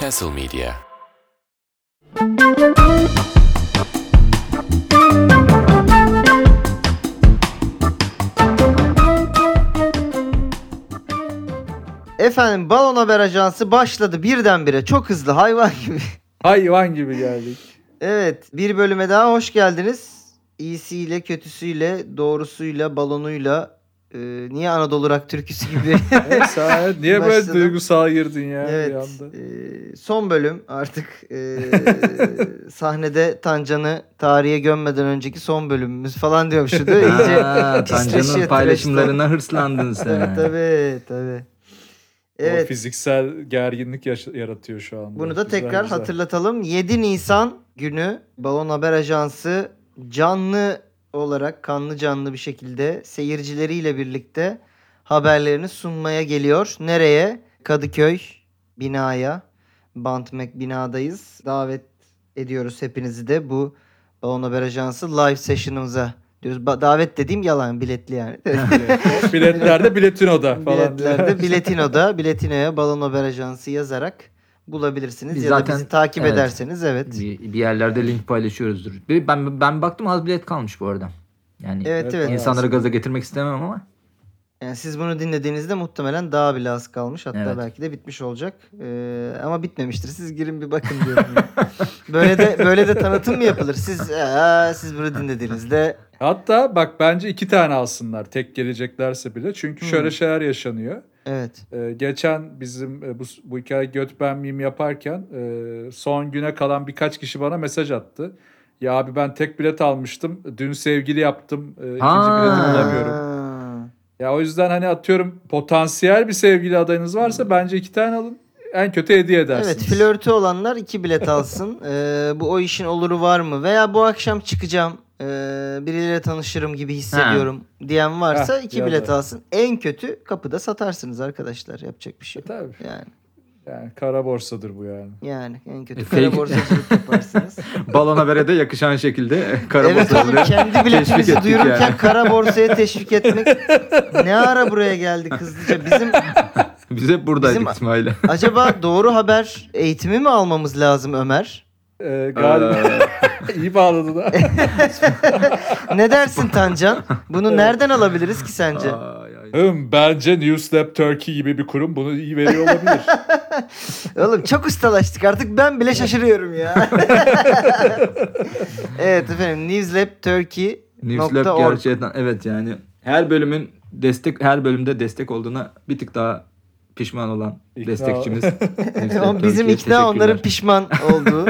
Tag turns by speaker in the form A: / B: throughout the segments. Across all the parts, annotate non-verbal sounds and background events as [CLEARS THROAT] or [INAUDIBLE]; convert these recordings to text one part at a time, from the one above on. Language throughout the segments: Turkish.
A: Castle Media
B: Efendim Balon Haber Ajansı başladı birdenbire çok hızlı hayvan gibi.
C: Hayvan gibi geldik.
B: Evet bir bölüme daha hoş geldiniz. İyisiyle kötüsüyle doğrusuyla balonuyla e, niye Anadolu Rock türküsü gibi. [LAUGHS]
C: Evet, [LAUGHS] niye böyle duygusal girdin ya bir
B: evet
C: anda?
B: e, son bölüm artık e, [LAUGHS] sahnede Tancan'ı tarihe gömmeden önceki son bölümümüz falan diyormuştu. İyice
D: Ha,
B: pisleşiyor,
D: Tancan'ın paylaşımlarına hırslandın sen.
B: tabii tabii.
C: O
B: Evet.
C: fiziksel gerginlik yaratıyor şu anda.
B: Bunu da
C: Güzel,
B: tekrar
C: güzel.
B: hatırlatalım. 7 Nisan günü Balon Haber Ajansı canlı olarak kanlı canlı bir şekilde seyircileriyle birlikte haberlerini sunmaya geliyor. Nereye? Kadıköy binaya. Bantmek binadayız. Davet ediyoruz hepinizi de bu Balon Haber Ajansı live session'ımıza diyoruz. Ba- davet dediğim yalan biletli yani. [LAUGHS]
C: Biletlerde biletinoda falan.
B: Biletlerde Biletino'da Biletino'ya Balon Haber Ajansı yazarak bulabilirsiniz.
D: Biz
B: ya da
D: zaten-
B: bizi takip
D: evet.
B: ederseniz evet.
D: Bir, bir yerlerde link paylaşıyoruzdur. Ben ben baktım az bilet kalmış bu arada. Yani
B: Evet
C: Evet,
D: insanları
C: az.
D: gaza getirmek istemem ama
B: Yani siz bunu dinlediğinizde muhtemelen daha bile az kalmış. Hatta
D: Evet.
B: belki de bitmiş olacak. Ee, ama bitmemiştir. Siz girin bir bakın diyorum. [LAUGHS] böyle de böyle de tanıtım mı yapılır? Siz aa, siz bunu dinlediğinizde
C: Hatta bak bence iki tane alsınlar tek geleceklerse bile. Çünkü şöyle
B: Hmm.
C: şeyler yaşanıyor.
B: Evet.
C: Ee, geçen bizim e, bu, bu hikaye göt ben miyim yaparken e, son güne kalan birkaç kişi bana mesaj attı. Ya abi ben tek bilet almıştım. Dün sevgili yaptım. E, ikinci
D: Aa.
C: bileti bulamıyorum. Ya o yüzden hani atıyorum potansiyel bir sevgili adayınız varsa bence iki tane alın. En kötü hediye edersiniz.
B: Evet flörtü olanlar iki bilet [LAUGHS] alsın. Ee, bu o işin oluru var mı? Veya bu akşam çıkacağım. Ee, birileriyle tanışırım gibi hissediyorum diyen varsa
C: Heh,
B: iki bilet
C: da.
B: alsın. En kötü kapıda satarsınız arkadaşlar. Yapacak bir şey yok.
C: Tabii.
B: Yani
C: Yani kara borsadır bu yani.
B: yani en kötü
D: E,
B: kara
D: fake-
B: borsacılık [LAUGHS] yaparsınız.
D: balon habere de yakışan şekilde kara
B: evet
D: borsacılığı
B: kendi
D: teşvik
B: biletimizi duyururken
D: yani.
B: kara borsaya teşvik etmek [LAUGHS] ne ara buraya geldik hızlıca. Bizim
D: Biz hep buradaydık
B: Bizim-
D: İsmail'le.
B: acaba doğru haber eğitimi mi almamız lazım Ömer?
C: Ee, galiba
D: Ee, [LAUGHS]
C: iyi bağladı da. [LAUGHS]
B: Ne dersin Tancan? Bunu nereden alabiliriz ki sence?
D: ay, ay.
C: Hım, bence Newslab Turkey gibi bir kurum bunu iyi veriyor olabilir. [LAUGHS]
B: Oğlum çok ustalaştık artık ben bile şaşırıyorum ya. evet efendim Newslab Turkey
D: Newslab gerçekten evet yani her bölümün destek her bölümde destek olduğuna bir tık daha pişman olan
C: İkna-
D: destekçimiz. [LAUGHS]
B: Ama bizim ikna onların pişman olduğu.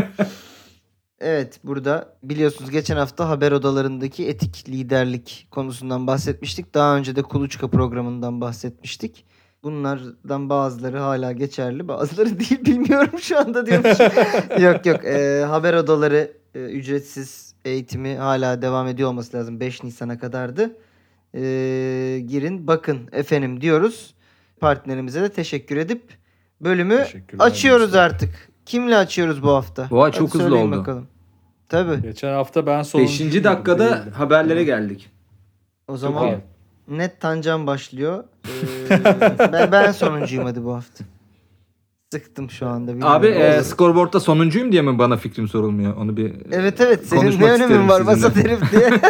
B: evet burada biliyorsunuz geçen hafta haber odalarındaki etik liderlik konusundan bahsetmiştik. Daha önce de Kuluçka programından bahsetmiştik. Bunlardan bazıları hala geçerli bazıları [LAUGHS] değil bilmiyorum şu anda diyormuş. [LAUGHS] yok yok Ee, haber odaları e, ücretsiz eğitimi hala devam ediyor olması lazım 5 Nisan'a kadardı. Ee, girin bakın efendim diyoruz. Partnerimize de teşekkür edip bölümü açıyoruz
C: Newslab.
B: artık. Kimle açıyoruz bu hafta? Hadi
D: çok hızlı
B: söyleyin
D: oldu.
B: Bakalım. Tabii.
C: Geçen hafta ben sonuncu.
D: Beşinci dakikada haberlere geldik.
B: O zaman net Tancan başlıyor. Ee, [LAUGHS] ben, ben sonuncuyum hadi bu hafta. Sıktım şu anda. bilmiyorum.
D: Abi e, skorboardta sonuncuyum diye mi bana fikrim sorulmuyor? Onu bir
B: Evet evet senin ne önemin var
D: sizinle.
B: vasat herif diye. [LAUGHS]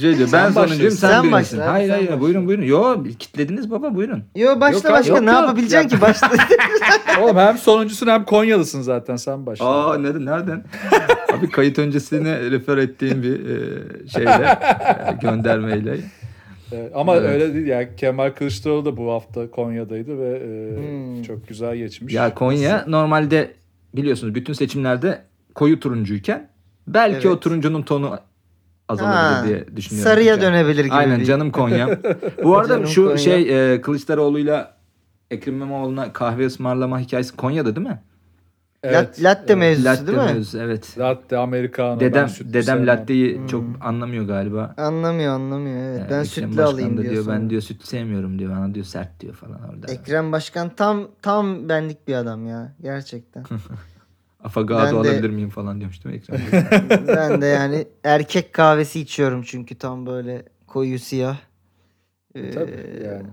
D: şey diyor ben sonuncuyum sen,
B: Sen
D: birincisin.
B: başla abi,
D: Hayır
B: sen
D: hayır
B: başla.
D: buyurun buyurun. Yo kitlediniz baba buyurun.
B: Yo başla
D: Yok abi,
B: başla
D: yok,
B: ne
D: yok.
B: yapabileceksin ki başla. [LAUGHS]
C: Oğlum hem sonuncusun hem Konyalısın zaten sen başla.
D: Aa nereden nereden? [LAUGHS] Abi kayıt öncesine refer ettiğim bir e, şeyle e, göndermeyle.
C: Ama
D: Evet.
C: öyle değil yani Kemal Kılıçdaroğlu da bu hafta Konya'daydı ve e,
B: Hmm.
C: çok güzel geçmiş.
D: Ya Konya normalde biliyorsunuz bütün seçimlerde koyu turuncuyken belki
B: Evet.
D: o turuncunun tonu azalabilir
B: Ha,
D: diye düşünüyorum.
B: Sarıya
D: Yani.
B: dönebilir gibi.
D: Aynen
B: bir-
D: canım Konya. Bu [LAUGHS] arada
B: Canım
D: şu
B: Konya.
D: şey e, Kılıçdaroğlu'yla Ekrem İmamoğlu'na kahve ısmarlama hikayesi Konya'da değil mi?
B: Lat- latte mevzusu
D: Latte
B: değil mi?
D: mevzusu evet.
C: Latte, Americano.
D: Dedem dedem
C: sevmem.
D: latteyi
B: Hmm.
D: çok anlamıyor galiba.
B: Anlamıyor anlamıyor evet.
D: Ee,
B: ben
D: Ekrem
B: sütlü
D: Başkan
B: alayım diyor.
D: diyor. Ben diyor süt sevmiyorum diyor. Bana diyor sert diyor falan orada.
B: Ekrem Başkan tam tam benlik bir adam ya gerçekten. [LAUGHS]
D: Afagado
B: Ben de-
D: alabilir miyim falan diyormuş değil mi Ekrem? [LAUGHS]
B: Ben de yani erkek kahvesi içiyorum çünkü tam böyle koyu siyah. Ee,
C: Tabii yani.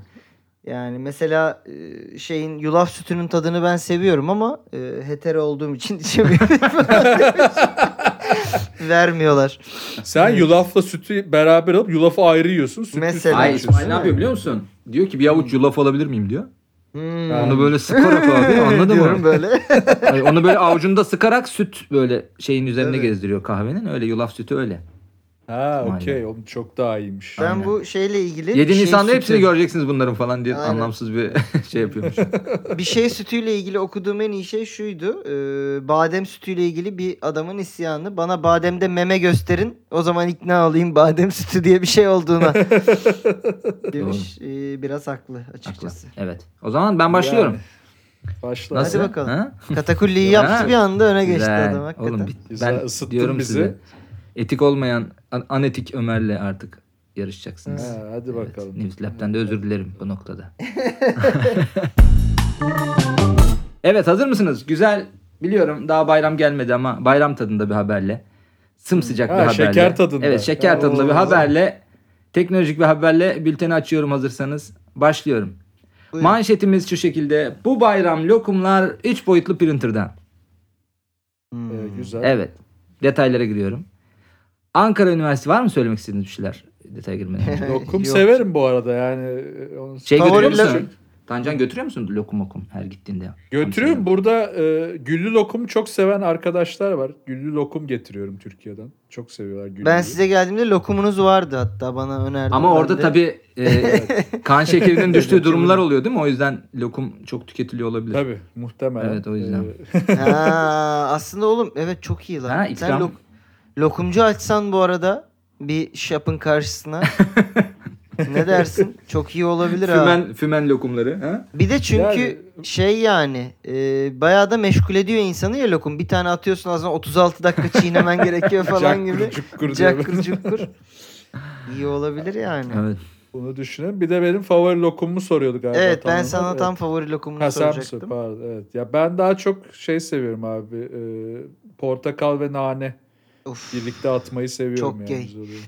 B: Yani mesela e, şeyin yulaf sütünün tadını ben seviyorum ama e, hetero olduğum için [LAUGHS] içemiyorum. [LAUGHS] Vermiyorlar.
C: Sen yulafla sütü beraber alıp yulafı ayrı yiyorsun. Sütü
B: Mesela.
C: içiyorsun.
D: İsmail ne yapıyor biliyor musun? Diyor ki bir avuç yulaf alabilir miyim diyor.
B: Hmm.
D: Onu böyle sıkarak abi [LAUGHS] anladın
B: Diyorum
D: mı?
B: böyle.
D: Hayır, onu böyle avucunda sıkarak süt böyle şeyin üzerine
B: Evet.
D: gezdiriyor kahvenin. Öyle yulaf sütü öyle.
C: Ha okey. Onun çok daha iyiymiş.
B: Ben
D: Aynen.
B: bu şeyle ilgili
D: 7
B: şey
D: Nisan'da
B: sütü-
D: hepsini göreceksiniz bunların falan diye
B: Aynen.
D: anlamsız bir [LAUGHS] şey yapıyormuş. [LAUGHS]
B: bir şey sütüyle ilgili okuduğum en iyi şey şuydu. Ee, badem sütüyle ilgili bir adamın isyanı. Bana bademde meme gösterin. O zaman ikna olayım badem sütü diye bir şey olduğuna. [LAUGHS] Demiş. Ee, biraz haklı
D: Haklı.
B: açıkçası.
D: Evet. O zaman ben başlıyorum.
C: Yani. Başla.
D: Nasıl?
B: Hadi bakalım.
D: Ha?
B: Katakulliyi yaptı bir anda öne geçti
D: Güzel.
B: adam hakikaten.
D: Oğlum bir-
C: Güzel,
D: ben
C: ısıttın
D: diyorum
C: bizi.
D: size. Etik olmayan an- anetik Ömer'le artık yarışacaksınız.
C: Ha, hadi
D: Evet,
C: bakalım.
D: News Lab'den de özür dilerim bu noktada. [LAUGHS] evet hazır mısınız? Güzel biliyorum daha bayram gelmedi ama bayram tadında bir haberle. Sımsıcak
C: Ha,
D: bir haberle.
C: şeker tadında.
D: Evet şeker tadında bir haberle. Teknolojik bir haberle bülteni açıyorum hazırsanız. Başlıyorum.
B: Buyurun.
D: Manşetimiz şu şekilde. Bu bayram lokumlar 3 boyutlu printer'dan.
B: Hmm.
C: Ee, güzel.
D: Evet. Detaylara giriyorum. Ankara Üniversitesi var mı söylemek istediğiniz bir şeyler? Detaya girmeden. [LAUGHS]
C: Lokum
B: Yok.
C: severim bu arada yani. e, Onu...
D: Şey götürüyor musun?
B: lokum.
D: Tancan götürüyor musun lokum okum her gittiğinde?
C: Götürüyorum. Burada e, güllü lokumu çok seven arkadaşlar var. Güllü lokum getiriyorum Türkiye'den. Çok seviyorlar güllüyü.
B: Ben size geldiğimde lokumunuz vardı hatta bana önerdin.
D: Ama orada
B: de-
D: tabii e, [LAUGHS] kan şekerinin düştüğü [LAUGHS] durumlar oluyor değil mi? O yüzden lokum çok tüketiliyor olabilir.
C: Tabii muhtemelen.
D: Evet, o yüzden.
C: E,
B: Ha, aslında oğlum evet çok iyi lan.
D: Ha,
B: Sen
D: ikram.
B: lok- lokumcu açsan bu arada bir shop'ın karşısına. [LAUGHS] ne dersin? Çok iyi olabilir ha.
D: Fümen, fümen lokumları. Ha?
B: Bir de çünkü
C: Yani-
B: şey yani e, bayağı da meşgul ediyor insanı ya lokum. Bir tane atıyorsun ağzına 36 dakika çiğnemen gerekiyor [LAUGHS] falan gibi.
C: cakkur cukkur diyor.
B: Cakkur cukkur. İyi olabilir yani. Evet,
D: Evet.
C: Bunu düşünün. Bir de benim favori lokumumu soruyordu galiba.
B: ben
C: Tamam.
B: sana
C: Evet.
B: tam favori lokumunu
C: Ha,
B: soracaktım.
C: Pardon, evet. Ya ben daha çok şey seviyorum abi. e, portakal ve nane
B: Uf.
C: birlikte atmayı seviyorum.
B: Çok
C: yani. oluyor.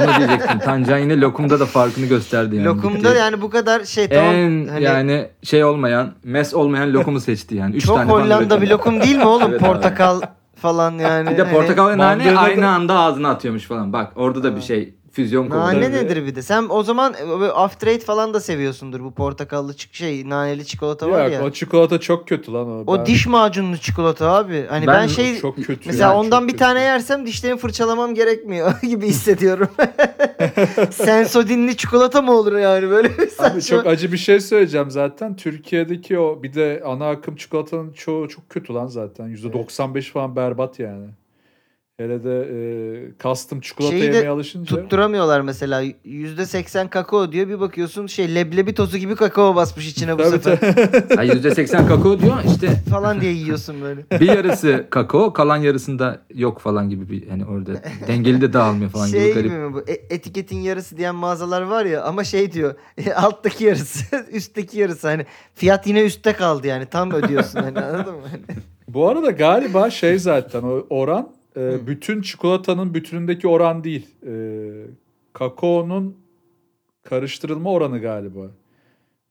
C: [LAUGHS]
D: Onu diyecektim. Tancan yine lokumda da farkını gösterdi yani.
B: Lokumda yani bu kadar şey tamam.
D: en
B: hani
D: yani şey olmayan, mes olmayan lokumu seçti yani. Üç
B: çok
D: tane
B: Hollanda bir lokum değil mi oğlum? [LAUGHS]
D: Evet
B: portakal falan yani.
D: Bir de portakal ve nane aynı anda ağzına atıyormuş falan. Bak orada da bir şey füzyon konusu.
B: Nane nedir bir de? Sen o zaman e, after eight falan da seviyorsundur bu portakallı çık şey naneli çikolata var
C: Yok,
B: ya.
C: o çikolata çok kötü lan o.
B: O
C: Ben-
B: diş macunlu çikolata abi. Hani ben,
D: Ben-
B: şey
C: çok kötü.
B: mesela
C: yani,
B: ondan bir
C: kötü.
B: tane yersem dişlerimi fırçalamam gerekmiyor [LAUGHS] gibi hissediyorum. [LAUGHS] Sensodinli çikolata mı olur yani böyle bir
C: Abi çok acı bir şey söyleyeceğim zaten. Türkiye'deki o bir de ana akım çikolatanın çoğu çok kötü lan zaten. %95 falan berbat yani. Hele de e, custom çikolata
B: Şeyi de
C: yemeye alışınca.
B: Tutturamıyorlar mesela %80 kakao diyor bir bakıyorsun şey leblebi tozu gibi kakao basmış içine bu
C: Tabii,
B: sefer.
D: Ay [LAUGHS] %80 kakao diyor işte
B: falan diye yiyorsun böyle.
D: bir yarısı kakao kalan yarısında yok falan gibi bir hani orada dengeli de dağılmıyor falan
B: şey
D: gibi
B: gibi
D: garip.
B: mi bu? E- etiketin yarısı diyen mağazalar var ya ama şey diyor [LAUGHS] alttaki yarısı [LAUGHS] üstteki yarısı hani fiyat yine üstte kaldı yani tam ödüyorsun hani anladın mı? Hani
C: Bu arada galiba şey zaten o oran e,
B: Hı.
C: bütün çikolatanın bütünündeki oran değil. E, kakaonun karıştırılma oranı galiba.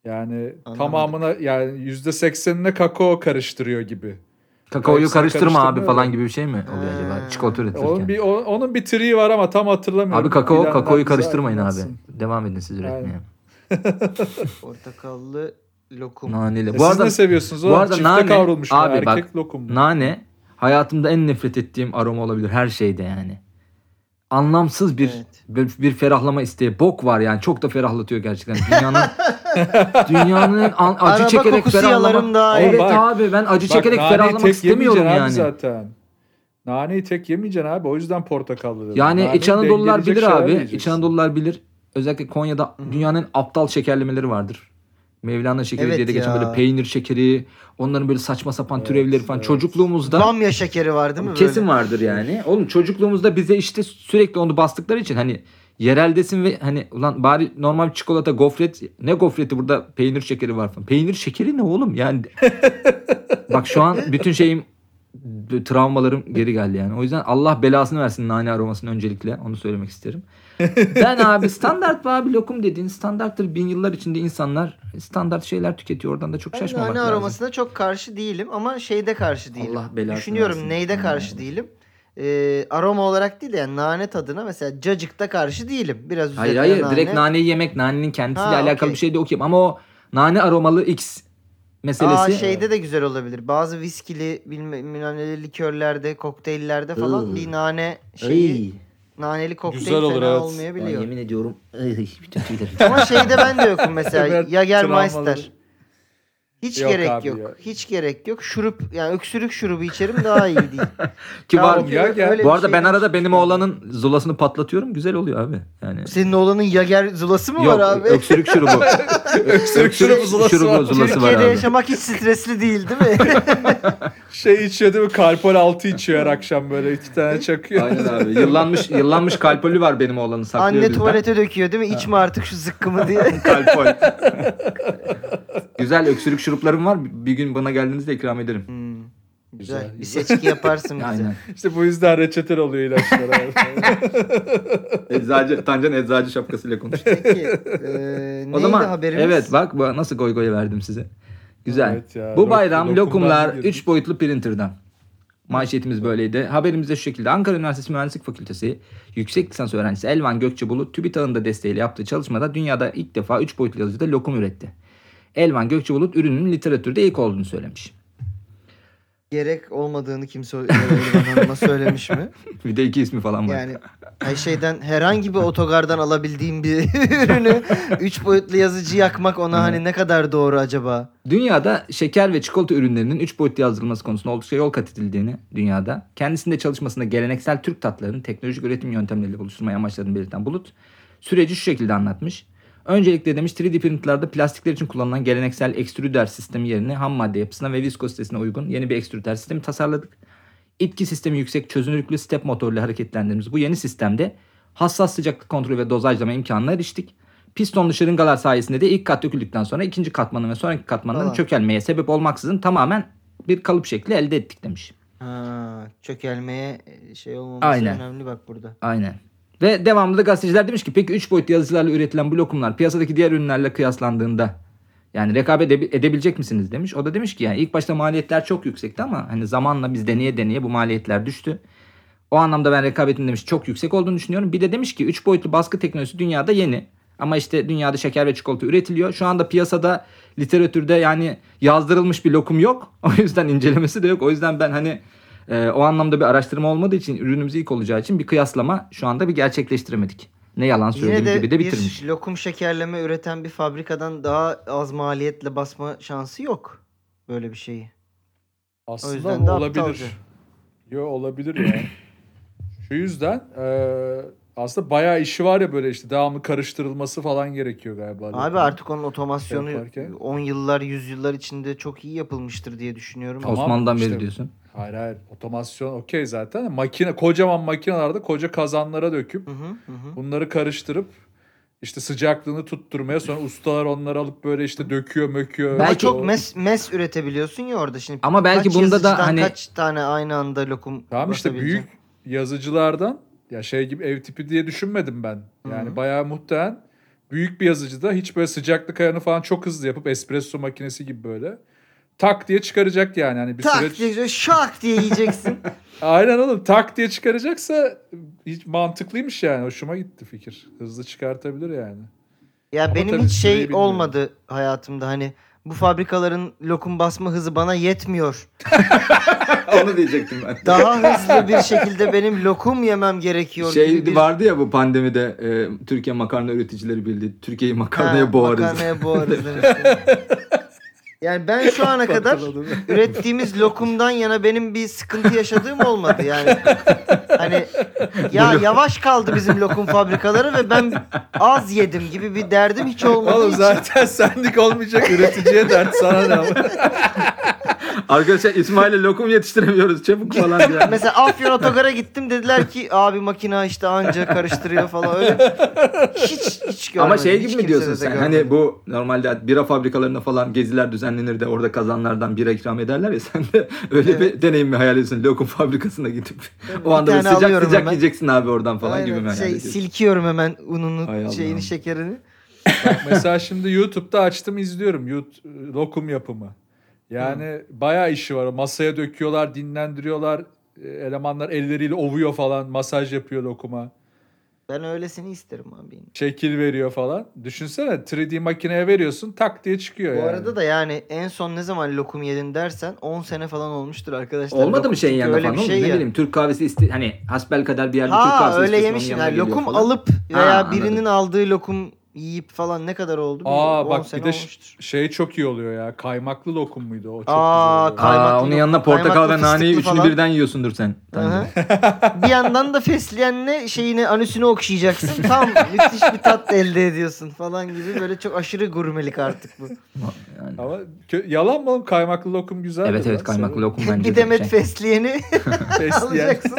C: Yani
B: Anlamadım.
C: tamamına yani %80'ine kakao karıştırıyor gibi.
D: Kakaoyu
C: Hepsini
D: karıştırma abi falan gibi bir şey mi oluyor acaba çikolata üretirken?
C: Onun bir o- onun bir triği var ama tam hatırlamıyorum.
D: Abi kakao
C: Bilenler
D: kakaoyu karıştırmayın abi. Devam edin siz üretmeye. [LAUGHS]
B: Portakallı lokum.
D: Naneli.
C: E
D: Bu
C: siz
D: arada
C: ne seviyorsunuz?
D: bu
C: O
D: arada
C: çifte
D: nane-
C: kavrulmuş mu?
D: abi bak,
C: erkek lokum mu?
D: nane hayatımda en nefret ettiğim aroma olabilir her şeyde yani. Anlamsız bir
B: Evet.
D: bir, bir ferahlama isteği. Bok var yani. Çok da ferahlatıyor gerçekten. Dünyanın [LAUGHS] dünyanın an- acı
B: Araba
D: çekerek
B: kokusu
D: ferahlama.
B: yalarım daha iyi.
D: Evet
C: Bak-
D: abi ben acı
C: Bak,
D: çekerek ferahlamak istemiyorum yani.
C: Zaten. Naneyi tek yemeyeceksin abi. O yüzden portakallı dedim.
D: Yani
C: Naneyi
D: İç Anadolular bilir abi.
C: yiyeceksin.
D: İç Anadolular bilir. Özellikle Konya'da dünyanın aptal şekerlemeleri vardır. Mevlana şekeri
B: Evet
D: diye de geçen
B: ya.
D: böyle peynir şekeri, onların böyle saçma sapan
C: Evet,
D: türevleri falan.
C: evet.
D: Çocukluğumuzda
B: Bamya şekeri var değil mi
D: kesin
B: böyle?
D: vardır yani. Oğlum çocukluğumuzda bize işte sürekli onu bastıkları için hani yereldesin ve hani ulan bari normal çikolata gofret ne gofreti burada peynir şekeri var falan. Peynir şekeri ne oğlum yani. [LAUGHS] Bak şu an bütün şeyim travmalarım geri geldi yani. O yüzden Allah belasını versin nane aromasını öncelikle onu söylemek isterim. Ben abi standart bu abi lokum dediğin standarttır. Bin yıllar içinde insanlar standart şeyler tüketiyor. Oradan da çok
B: Ben
D: şaşmamak
B: nane
D: lazım.
B: aromasına çok karşı değilim ama şeyde karşı değilim.
D: Allah belasını
B: Düşünüyorum
D: versin.
B: neyde karşı değilim. Ee, aroma olarak değil de yani nane tadına mesela cacıkta karşı değilim. Biraz
D: Hayır hayır
B: nane.
D: direkt naneyi yemek nanenin kendisiyle
B: Ha,
D: alakalı
B: okey.
D: bir şey de okuyayım. Ama o nane aromalı X meselesi.
B: Aa şeyde de güzel olabilir. Bazı viskili bilmem, bilmem neleri likörlerde, kokteyllerde falan
D: Iı.
B: bir nane şeyi
D: Ay.
B: Naneli kokteyl
C: Güzel olur,
B: fena
C: evet.
D: Ay,
B: olmayabiliyor.
D: yemin ediyorum. [LAUGHS]
B: Ama şeyde ben de yokum mesela.
C: Travmaları.
B: Hiç
C: Yok
B: gerek
C: abi
B: yok.
C: ya.
B: Hiç gerek yok. Şurup yani öksürük şurubu içerim daha iyi değil. [LAUGHS]
D: Ki var,
B: Tamam,
C: ya,
B: öyle
D: bu arada
B: şey
D: ben arada benim oğlanın zulasını patlatıyorum. Güzel oluyor abi. Yani
B: Senin oğlanın Yager zulası mı
D: Yok,
B: var abi?
D: öksürük şurubu. [LAUGHS]
C: Öksürük şurubu zulası
D: şurubu
C: var.
D: zulası var
B: Türkiye'de
D: abi.
B: yaşamak hiç stresli değil değil mi? [LAUGHS]
C: Şey içiyor değil mi? Karpol 6 içiyor her akşam böyle iki tane çakıyor.
D: Aynen abi. Yıllanmış yıllanmış kalpolü var benim oğlanın saklıyor
B: Anne
D: bizden.
B: tuvalete döküyor değil mi? İçme artık şu zıkkımı diye.
D: Kalpol. Güzel öksürük şuruplarım var. Bir gün bana geldiğinizde ikram ederim.
B: Hmm, güzel.
C: Güzel,
B: Bir
C: güzel.
B: seçki yaparsın [LAUGHS] bize.
D: Aynen.
C: İşte bu yüzden reçetel oluyor ilaçlar. abi. [LAUGHS]
D: Eczacı, Tancan eczacı şapkasıyla konuştu.
B: Peki. E,
D: o zaman
B: haberimiz?
D: evet bak bu- nasıl goy goy verdim size. Güzel.
C: Evet ya,
D: bu bayram
C: lokumdan
D: lokumlar
C: girdik.
D: 3 boyutlu printer'dan. Manşetimiz böyleydi. Haberimiz de şu şekilde. Ankara Üniversitesi Mühendislik Fakültesi yüksek lisans öğrencisi Elvan Gökçebulut TÜBİTAK'ın da desteğiyle yaptığı çalışmada dünyada ilk defa 3 boyutlu yazıcıda lokum üretti. Elvan Gökçebulut ürünün literatürde ilk olduğunu söylemiş.
B: Gerek olmadığını kimse [LAUGHS] Elvan Hanım'a söylemiş mi? [LAUGHS]
D: Bir de iki ismi falan var.
B: Yani her şeyden herhangi bir otogardan alabildiğim bir [LAUGHS] ürünü 3 boyutlu yazıcı yakmak ona hani ne kadar doğru acaba?
D: Dünyada şeker ve çikolata ürünlerinin 3 boyutlu yazdırılması konusunda oldukça yol kat edildiğini dünyada, kendisinde çalışmasında geleneksel Türk tatlarının teknolojik üretim yöntemleriyle buluşturmayı amaçladığını belirten Bulut, süreci şu şekilde anlatmış. Öncelikle demiş 3D printerlarda plastikler için kullanılan geleneksel ekstrüder sistemi yerine ham madde yapısına ve viskozitesine uygun yeni bir ekstrüder sistemi tasarladık. İtki sistemi yüksek çözünürlüklü step motorlu hareketlendirdiğimiz bu yeni sistemde hassas sıcaklık kontrolü ve dozajlama imkanına eriştik. Pistonlu şırıngalar sayesinde de ilk kat döküldükten sonra ikinci katmanın ve sonraki katmanların
B: Aa.
D: çökelmeye sebep olmaksızın tamamen bir kalıp şekli elde ettik demiş.
B: Ha, çökelmeye şey olmaması
D: Aynen.
B: önemli bak burada.
D: Aynen. Ve devamlı da gazeteciler demiş ki peki 3 boyutlu yazıcılarla üretilen bu lokumlar piyasadaki diğer ürünlerle kıyaslandığında yani rekabet ede- edebilecek misiniz demiş. O da demiş ki yani ilk başta maliyetler çok yüksekti ama hani zamanla biz deneye deneye bu maliyetler düştü. O anlamda ben rekabetin demiş çok yüksek olduğunu düşünüyorum. Bir de demiş ki 3 boyutlu baskı teknolojisi dünyada yeni. Ama işte dünyada şeker ve çikolata üretiliyor. Şu anda piyasada literatürde yani yazdırılmış bir lokum yok. [LAUGHS] O yüzden incelemesi de yok. O yüzden ben hani e, o anlamda bir araştırma olmadığı için ürünümüz ilk olacağı için bir kıyaslama şu anda bir gerçekleştiremedik. Ne yalan
B: Yine
D: söylediğim
B: de,
D: gibi de
B: bir
D: bitirmiş.
B: lokum şekerleme üreten bir fabrikadan daha az maliyetle basma şansı yok böyle bir şeyi.
C: Aslında
B: yüzden
C: ama
B: de
C: olabilir.
B: aptalca.
C: Yo olabilir ya. [CLEARS THROAT] Şu yüzden eee, aslında bayağı işi var ya böyle işte devamlı karıştırılması falan gerekiyor galiba.
B: Abi
C: lokumun.
B: artık onun otomasyonu
C: Yaparken.
B: 10 yıllar 100 yıllar içinde çok iyi yapılmıştır diye düşünüyorum.
C: Tamam,
D: Osmanlı'dan beri
C: işte-
D: diyorsun.
C: Hayır hayır otomasyon okey zaten. Makine kocaman makinelerde koca kazanlara döküp
B: Hı hı, hı
C: bunları karıştırıp işte sıcaklığını tutturmaya sonra ustalar onları alıp böyle işte döküyor möküyor.
B: Ama
D: Belki-
B: çok mes, mes üretebiliyorsun ya orada şimdi.
D: Ama belki bunda da hani-
B: kaç tane aynı anda lokum
C: Tamam işte büyük yazıcılardan ya şey gibi ev tipi diye düşünmedim ben. Yani
B: Hı hı.
C: bayağı muhtemelen büyük bir yazıcıda hiç böyle sıcaklık ayarını falan çok hızlı yapıp espresso makinesi gibi böyle tak diye çıkaracak yani. Hani bir
B: tak
C: süreç
B: diye şak diye yiyeceksin. [LAUGHS]
C: Aynen oğlum tak diye çıkaracaksa hiç mantıklıymış yani. Hoşuma gitti fikir. Hızlı çıkartabilir yani.
B: ya
C: Ama
B: benim hiç şey
C: bilmiyorum.
B: olmadı hayatımda hani bu fabrikaların lokum basma hızı bana yetmiyor. [LAUGHS]
D: Onu diyecektim ben.
B: Daha hızlı bir şekilde benim lokum yemem gerekiyor
D: Şey
B: gibi bir...
D: vardı ya bu pandemide e, Türkiye Makarna Üreticileri Birliği Türkiye'yi makarnaya
B: Ha,
D: boğarız.
B: Makarnaya boğarız. [LAUGHS] Yani ben şu ana [LAUGHS] kadar ürettiğimiz lokumdan yana benim bir sıkıntı yaşadığım olmadı yani. Hani ya yavaş kaldı bizim lokum fabrikaları ve ben az yedim gibi bir derdim hiç olmadı.
C: Oğlum zaten [LAUGHS] sendik olmayacak üreticiye dert sana ne ama. [LAUGHS]
D: Arkadaşlar İsmail'e lokum yetiştiremiyoruz çabuk falan [LAUGHS] diye.
B: Mesela Afyon Otogar'a gittim dediler ki abi makina işte anca karıştırıyor falan öyle. Hiç hiç görmedim.
D: Ama şey
B: hiç
D: gibi mi diyorsun sen?
B: görmedim.
D: Hani bu normalde bira fabrikalarına falan geziler düzenlenir de orada kazanlardan bira ikram ederler ya sen de öyle bir deneyim mi hayal ediyorsun? Lokum fabrikasına gidip o anda sıcak sıcak
B: hemen.
D: yiyeceksin abi oradan falan
B: Aynen,
D: gibi mi hayal
B: şey,
D: ediyorsun?
B: silkiyorum hemen ununu
D: Hay
B: şeyini şekerini.
C: Mesela şimdi YouTube'da açtım izliyorum YouTube, lokum yapımı. Yani bayağı işi var. Masaya döküyorlar, dinlendiriyorlar. E, Elemanlar elleriyle ovuyor falan, masaj yapıyor lokuma.
B: Ben öylesini isterim abi.
C: Şekil veriyor falan. Düşünsene 3D makineye veriyorsun tak diye çıkıyor
B: Bu
C: yani.
B: arada da yani en son ne zaman lokum yedin dersen 10 sene falan olmuştur arkadaşlar.
D: Olmadı
B: Lokum
D: mı şeyin yanında
B: öyle
D: falan?
B: bir şey
D: ne
B: ya.
D: bileyim Türk kahvesi iste hani hasbel kadar bir yerde Türk
B: Ha
D: kahvesi
B: öyle yemişsin. Yani lokum
D: falan.
B: alıp
D: Ha,
B: veya
D: anladım.
B: birinin aldığı lokum yiyip falan ne kadar oldu? Bir
C: Aa
B: 10
C: bak
B: sene
C: bir de
B: olmuştur.
C: şey çok iyi oluyor ya. Kaymaklı lokum muydu o? Çok
B: Aa,
C: güzel oluyor.
D: Aa, onun yanına portakal ve naneyi üçünü
B: falan.
D: birden yiyorsundur sen. [LAUGHS]
B: Bir yandan da fesleğenle şeyini anüsünü okşayacaksın. Tam [LAUGHS] müthiş bir tat elde ediyorsun falan gibi böyle çok aşırı gurmelik artık bu.
D: Yani.
C: Ama kö- yalan mı oğlum? Kaymaklı lokum güzel.
D: Evet evet kaymaklı lokum bence
B: bir
D: de
B: demet
D: şey.
B: fesleğeni [LAUGHS]
C: Fesleğen.
B: alacaksın.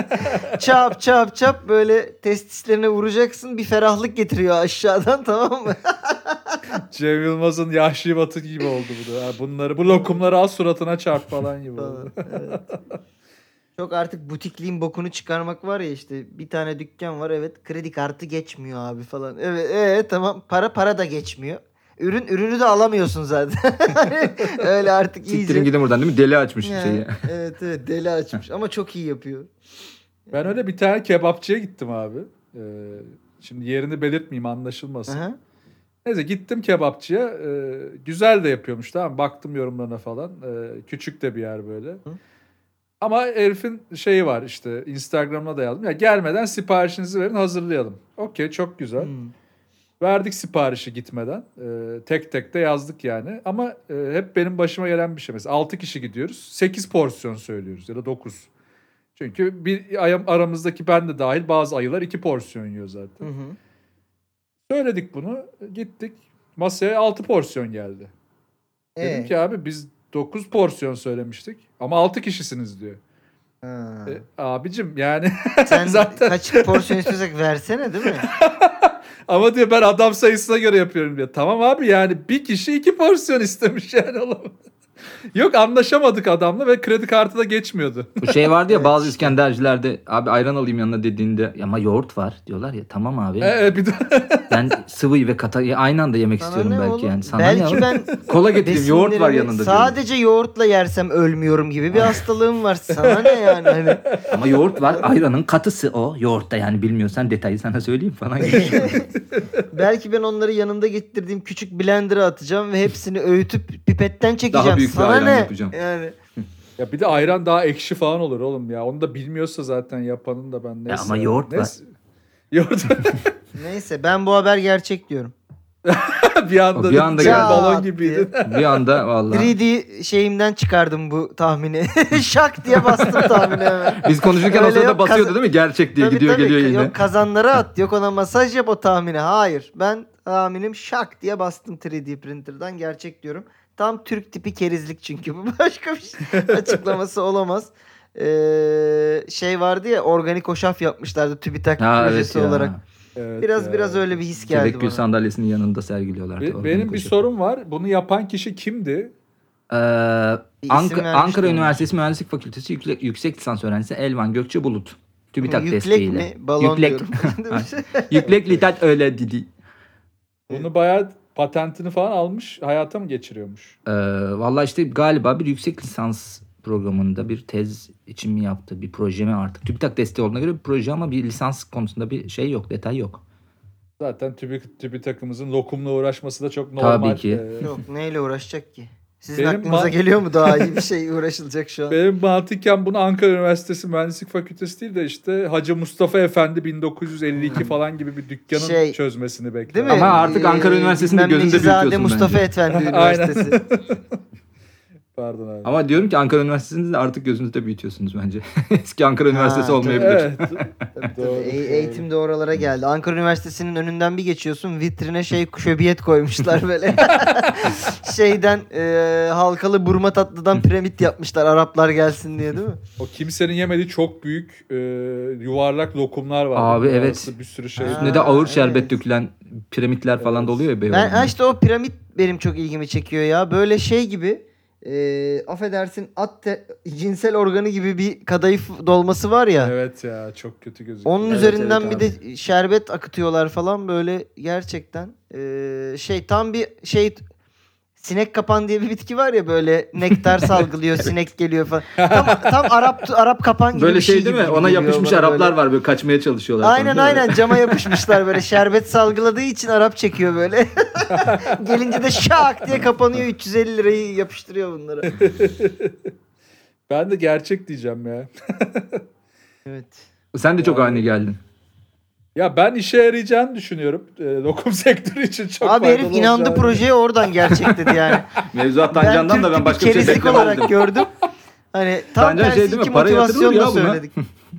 B: çap çap çap böyle testislerine vuracaksın. Bir ferahlık getiriyor aşağıdan tamam mı? [LAUGHS]
C: Cem Yılmaz'ın Yahşi Batı gibi oldu bu da. Ha, Bunları bu lokumları al suratına çarp falan gibi oldu.
B: evet. Çok artık butikliğin bokunu çıkarmak var ya işte bir tane dükkan var evet kredi kartı geçmiyor abi falan. Evet ee, tamam para para da geçmiyor. Ürün ürünü de alamıyorsun zaten. [LAUGHS] Öyle artık iyice.
D: Siktirin gidin buradan değil mi? Deli açmış
B: Yani,
D: şeyi.
B: evet evet deli açmış ama çok iyi yapıyor.
C: Ben öyle bir tane kebapçıya gittim abi. Ee, şimdi yerini belirtmeyeyim anlaşılmasın.
B: Aha.
C: Neyse gittim kebapçıya. Ee, güzel de yapıyormuş tamam? Baktım yorumlarına falan. Ee, küçük de bir yer böyle. Ama herifin şeyi var işte Instagram'ına da yazdım. Ya gelmeden siparişinizi verin hazırlayalım. Okey çok güzel.
B: Hmm.
C: Verdik siparişi gitmeden. Ee, tek tek de yazdık yani. Ama e, hep benim başıma gelen bir şey. Mesela 6 kişi gidiyoruz. 8 porsiyon söylüyoruz ya da 9. Çünkü bir aramızdaki ben de dahil bazı ayılar 2 porsiyon yiyor zaten.
B: Hı hı.
C: Söyledik bunu. Gittik. Masaya 6 porsiyon geldi. Dedim
B: Ee?
C: ki abi biz 9 porsiyon söylemiştik. Ama 6 kişisiniz diyor.
B: Ha.
C: E, abicim yani [LAUGHS]
B: Sen
C: zaten-
B: kaç porsiyon istiyorsak versene değil mi? [LAUGHS]
C: ama diyor ben adam sayısına göre yapıyorum diyor. Tamam abi yani bir kişi 2 porsiyon istemiş yani oğlum. Yok anlaşamadık adamla ve kredi kartı da geçmiyordu.
D: Bu şey vardı ya
B: Evet.
D: bazı İskendercilerde abi ayran alayım yanına dediğinde "Ya ama yoğurt var diyorlar ya tamam abi.
C: Ee, bir de [LAUGHS]
D: Ben sıvı ve katı ya aynı anda yemek
B: Sana
D: istiyorum
B: ne
D: belki
B: oğlum?
D: yani. Sana
B: Belki
D: ne oğlum?
B: ben [LAUGHS]
D: Kola getireyim yoğurt var
B: besinlerimi
D: yanında diyorum.
B: Sadece yoğurtla yersem ölmüyorum gibi bir hastalığım var. Sana ne yani [LAUGHS] hani.
D: Ama yoğurt var ayranın katısı o yoğurtta yani bilmiyorsan detayı sana söyleyeyim falan. gibi.
B: Belki ben onları yanımda getirdiğim küçük blender'a atacağım ve hepsini öğütüp pipetten çekeceğim.
D: büyük bir
B: Sana
D: ayran
B: ne?
D: yapacağım.
B: Yani [LAUGHS]
C: ya bir de ayran daha ekşi falan olur oğlum ya. Onu da bilmiyorsa zaten yapanın da ben neyse.
D: ama yoğurt var.
C: Neyse. Yoğurt [LAUGHS]
B: neyse ben bu haber gerçek diyorum. [LAUGHS]
C: bir anda,
D: Bir anda geldi.
C: balon gibiydi.
D: bir anda vallahi.
B: 3D şeyimden çıkardım bu tahmini. Şak diye bastım tahmini hemen.
D: Biz konuşurken o sırada
B: yok,
D: basıyordu
B: kazan-
D: değil mi? Gerçek diye
B: Tabii,
D: gidiyor
B: tabii.
D: geliyor yine.
B: Yok kazanlara at. Yok ona masaj yap o tahmini. Hayır. Ben tahminim şak diye bastım 3D printer'dan. Gerçek diyorum. Tam Türk tipi kerizlik çünkü bu. [LAUGHS] Başka bir şey [LAUGHS] açıklaması olamaz. Ee, şey vardı ya organik hoşaf yapmışlardı TÜBİTAK
D: Ha evet
B: projesi
D: ya.
B: olarak.
C: Evet
B: Biraz
C: ya.
B: biraz öyle bir his geldi
D: Tevekkül
B: bana.
D: sandalyesinin yanında sergiliyorlar.
C: Be- benim bir sorum var. Bunu yapan kişi kimdi?
D: Ee, Ank- Ankara. Üniversitesi Mühendislik Fakültesi yüksek, yüksek lisans öğrencisi Elvan Gökçe Bulut. TÜBİTAK
B: Yüklek
D: desteğiyle.
B: mi? Balon
D: Yüklek. [LAUGHS] Yüklek litat öyle dedi.
C: Bunu bayağı patentini falan almış, hayata mı geçiriyormuş?
D: Ee, Valla işte galiba bir yüksek lisans programında bir tez için mi yaptı bir proje mi artık. TÜBİTAK desteği olduğuna göre bir proje ama bir lisans konusunda bir şey yok detay yok.
C: Zaten tübü takımımızın lokumla uğraşması da çok normal.
D: Tabii ki.
C: Ee,
B: Yok neyle uğraşacak ki? Sizin
C: Benim
B: aklınıza
C: ma-
B: geliyor mu daha iyi bir [LAUGHS] şey uğraşılacak şu an?
C: benim mantıken bunu Ankara Üniversitesi Mühendislik Fakültesi değil de işte Hacı Mustafa Efendi 1952 falan gibi bir dükkanın
B: Şey,
C: çözmesini bekliyorum.
B: Değil mi?
D: Ama artık Ankara Üniversitesi'ni
B: bilmem
D: gözünde büyütüyorsun
B: Mustafa
D: bence.
B: Efendi. [LAUGHS] Üniversitesi. [LAUGHS]
C: Pardon abi.
D: Ama diyorum ki Ankara Üniversitesi'nde de artık gözünüzde büyütüyorsunuz bence. [LAUGHS] Eski Ankara Üniversitesi
B: tabii.
D: olmayabilir.
C: Evet. [LAUGHS] Doğru,
B: e- eğitim de oralara geldi. Ankara Üniversitesi'nin önünden bir geçiyorsun. Vitrine şey şöbiyet koymuşlar böyle. [LAUGHS] Şeyden e, halkalı burma tatlıdan piramit yapmışlar Araplar gelsin diye değil mi?
C: O kimsenin yemediği çok büyük e, yuvarlak lokumlar var.
D: Abi,
C: Arası
D: evet.
C: Bir sürü şey.
B: Ha,
D: Üstünde de ağır şerbet
B: evet.
D: dökülen piramitler falan da oluyor ya
B: Ben,
D: Beyoğlu'nda.
B: ha işte o piramit benim çok ilgimi çekiyor ya. Böyle şey gibi e, affedersin at te- cinsel organı gibi bir kadayıf dolması var ya.
C: Evet ya çok kötü gözüküyor.
B: Onun
D: Evet,
B: üzerinden
D: evet
B: bir de şerbet akıtıyorlar falan böyle gerçekten e, şey tam bir şey sinek kapan diye bir bitki var ya böyle nektar [LAUGHS] salgılıyor sinek geliyor falan. Tam, tam Arap Arap kapan gibi
D: Böyle
B: bir şey,
D: şey değil mi? Ona yapışmış Araplar
B: böyle.
D: var böyle kaçmaya çalışıyorlar. falan,
B: Aynen
D: mi?
B: aynen cama yapışmışlar böyle [LAUGHS] şerbet salgıladığı için Arap çekiyor böyle. [LAUGHS] Gelince de şak diye kapanıyor 350 lirayı yapıştırıyor bunlara.
C: Ben de gerçek diyeceğim ya.
B: Evet.
D: Sen de çok
C: Yani-
D: ani geldin.
C: Ya ben işe yarayacağını düşünüyorum. E, lokum [LAUGHS] sektörü için çok
B: Abi herif inandı
C: olacağını.
B: projeye oradan gerçek dedi yani. [LAUGHS]
D: Mevzuat Tancan'dan da ben başka bir şey
B: kerizlik olarak gördüm. Hani tam
D: Tancan
B: tersi
D: şey değil mi?
B: iki
D: Para yatırılır ya buna.
B: söyledik.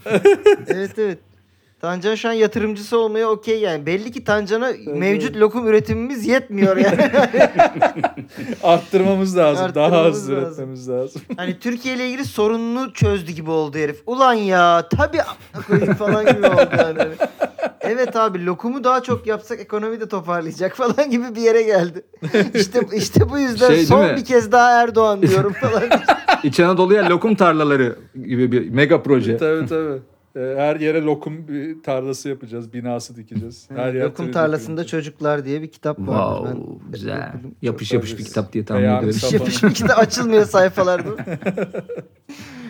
B: [LAUGHS] evet evet. Tancan şu an yatırımcısı olmaya okey yani. Belli ki Tancan'a mevcut lokum üretimimiz yetmiyor yani. [LAUGHS]
C: Arttırmamız lazım. Daha
B: Arttırmamız
C: hızlı
B: lazım.
C: üretmemiz lazım. [LAUGHS]
B: hani Türkiye ile ilgili sorununu çözdü gibi oldu herif. Ulan ya tabii falan gibi oldu yani. Evet abi lokumu daha çok yapsak ekonomi de toparlayacak [LAUGHS] falan gibi bir yere geldi. İşte işte bu yüzden
D: Şey
B: son bir kez daha Erdoğan diyorum falan.
D: İç Anadolu'ya lokum tarlaları gibi bir mega proje.
C: tabii tabii. E, Her yere lokum bir tarlası yapacağız. Binası dikeceğiz. Her yer
B: Lokum
C: 3D
B: tarlasında
C: printer.
B: çocuklar diye bir kitap var.
D: Wow, güzel.
B: okudum.
D: Yapış yapış bir kitap diye tahmin ediyorum.
C: Saf-
B: Yapış bir kitap açılmıyor sayfalar değil [LAUGHS] mi?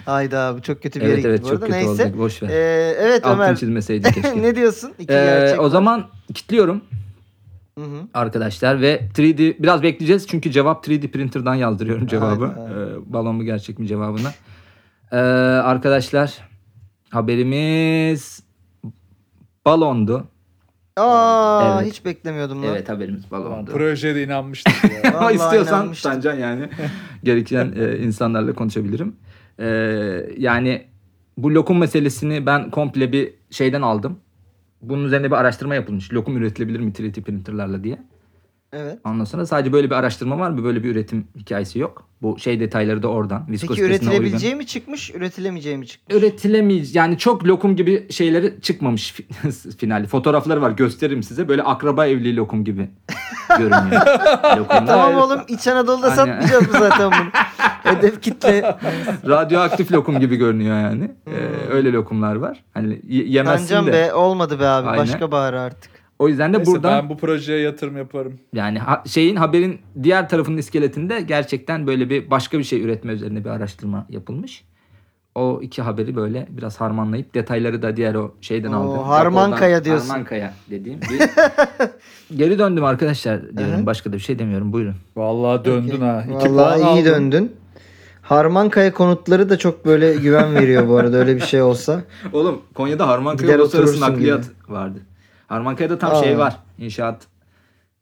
B: Hayda abi çok kötü bir yere
D: Evet
B: gitti
D: evet
B: bu arada.
D: kötü
B: Neyse.
D: oldu. Boş ver.
B: Ee, evet
D: Altın
B: Ömer.
D: çizmeseydi [LAUGHS] keşke.
B: ne diyorsun? İki
D: Ee, o
B: var.
D: zaman kilitliyorum
B: Hı hı.
D: arkadaşlar ve 3D biraz bekleyeceğiz çünkü cevap 3D printer'dan yazdırıyorum cevabı.
B: Hayda.
D: Ee, balon mu gerçek mi cevabını. Ee, arkadaşlar haberimiz balondu.
B: Aa
D: Evet.
B: hiç beklemiyordum lan.
D: Evet haberimiz balondu.
C: Projede inanmıştık ya. [LAUGHS]
D: Ama
B: Vallahi
D: istiyorsan
B: inanmıştım.
D: Tancan yani [LAUGHS] gereken e, insanlarla konuşabilirim. Ee, yani bu lokum meselesini ben komple bir şeyden aldım. Bunun üzerine bir araştırma yapılmış. Lokum üretilebilir mi 3D printerlarla diye.
B: Evet.
D: Ondan sonra sadece böyle bir araştırma var mı? Böyle bir üretim hikayesi yok. Bu şey detayları da oradan.
B: Peki
D: Viskositesine uygun.
B: üretilebileceği mi çıkmış, üretilemeyeceği mi çıkmış?
D: Üretilemeyeceği yani çok lokum gibi şeyleri çıkmamış fi- [LAUGHS] finali. Fotoğrafları var gösteririm size. Böyle akraba evliliği lokum gibi [LAUGHS] görünüyor.
B: Tamam oğlum İç Anadolu'da
D: Aynen.
B: satmayacağız mı zaten bunu? [LAUGHS] Hedef kitle.
D: Radyoaktif lokum gibi görünüyor yani. Ee, öyle lokumlar var. Hani yemezsin
B: Tancan
D: de.
B: be olmadı be abi.
D: Aynen.
B: Başka bahar artık.
D: O yüzden de
C: Neyse,
D: buradan
C: ben bu projeye yatırım yaparım.
D: yani ha- şeyin haberin diğer tarafının iskeletinde gerçekten böyle bir başka bir şey üretme üzerine bir araştırma yapılmış. O iki haberi böyle biraz harmanlayıp detayları da diğer o şeyden
B: Oo,
D: aldım.
B: Harmankaya diyorsun.
D: Harmankaya dediğim bir [LAUGHS] geri döndüm arkadaşlar diyorum.
B: Hı hı.
D: Başka da bir şey demiyorum. Buyurun.
C: Vallahi döndün
B: Okey.
C: ha. İki
B: Vallahi iyi
C: aldın.
B: döndün. Harmankaya konutları da çok böyle güven veriyor bu arada öyle bir şey olsa. [LAUGHS]
D: Oğlum Konya'da Harmankaya Uluslararası Nakliyat vardı. Harmankaya'da tam
B: Aa.
D: şey var. İnşaat.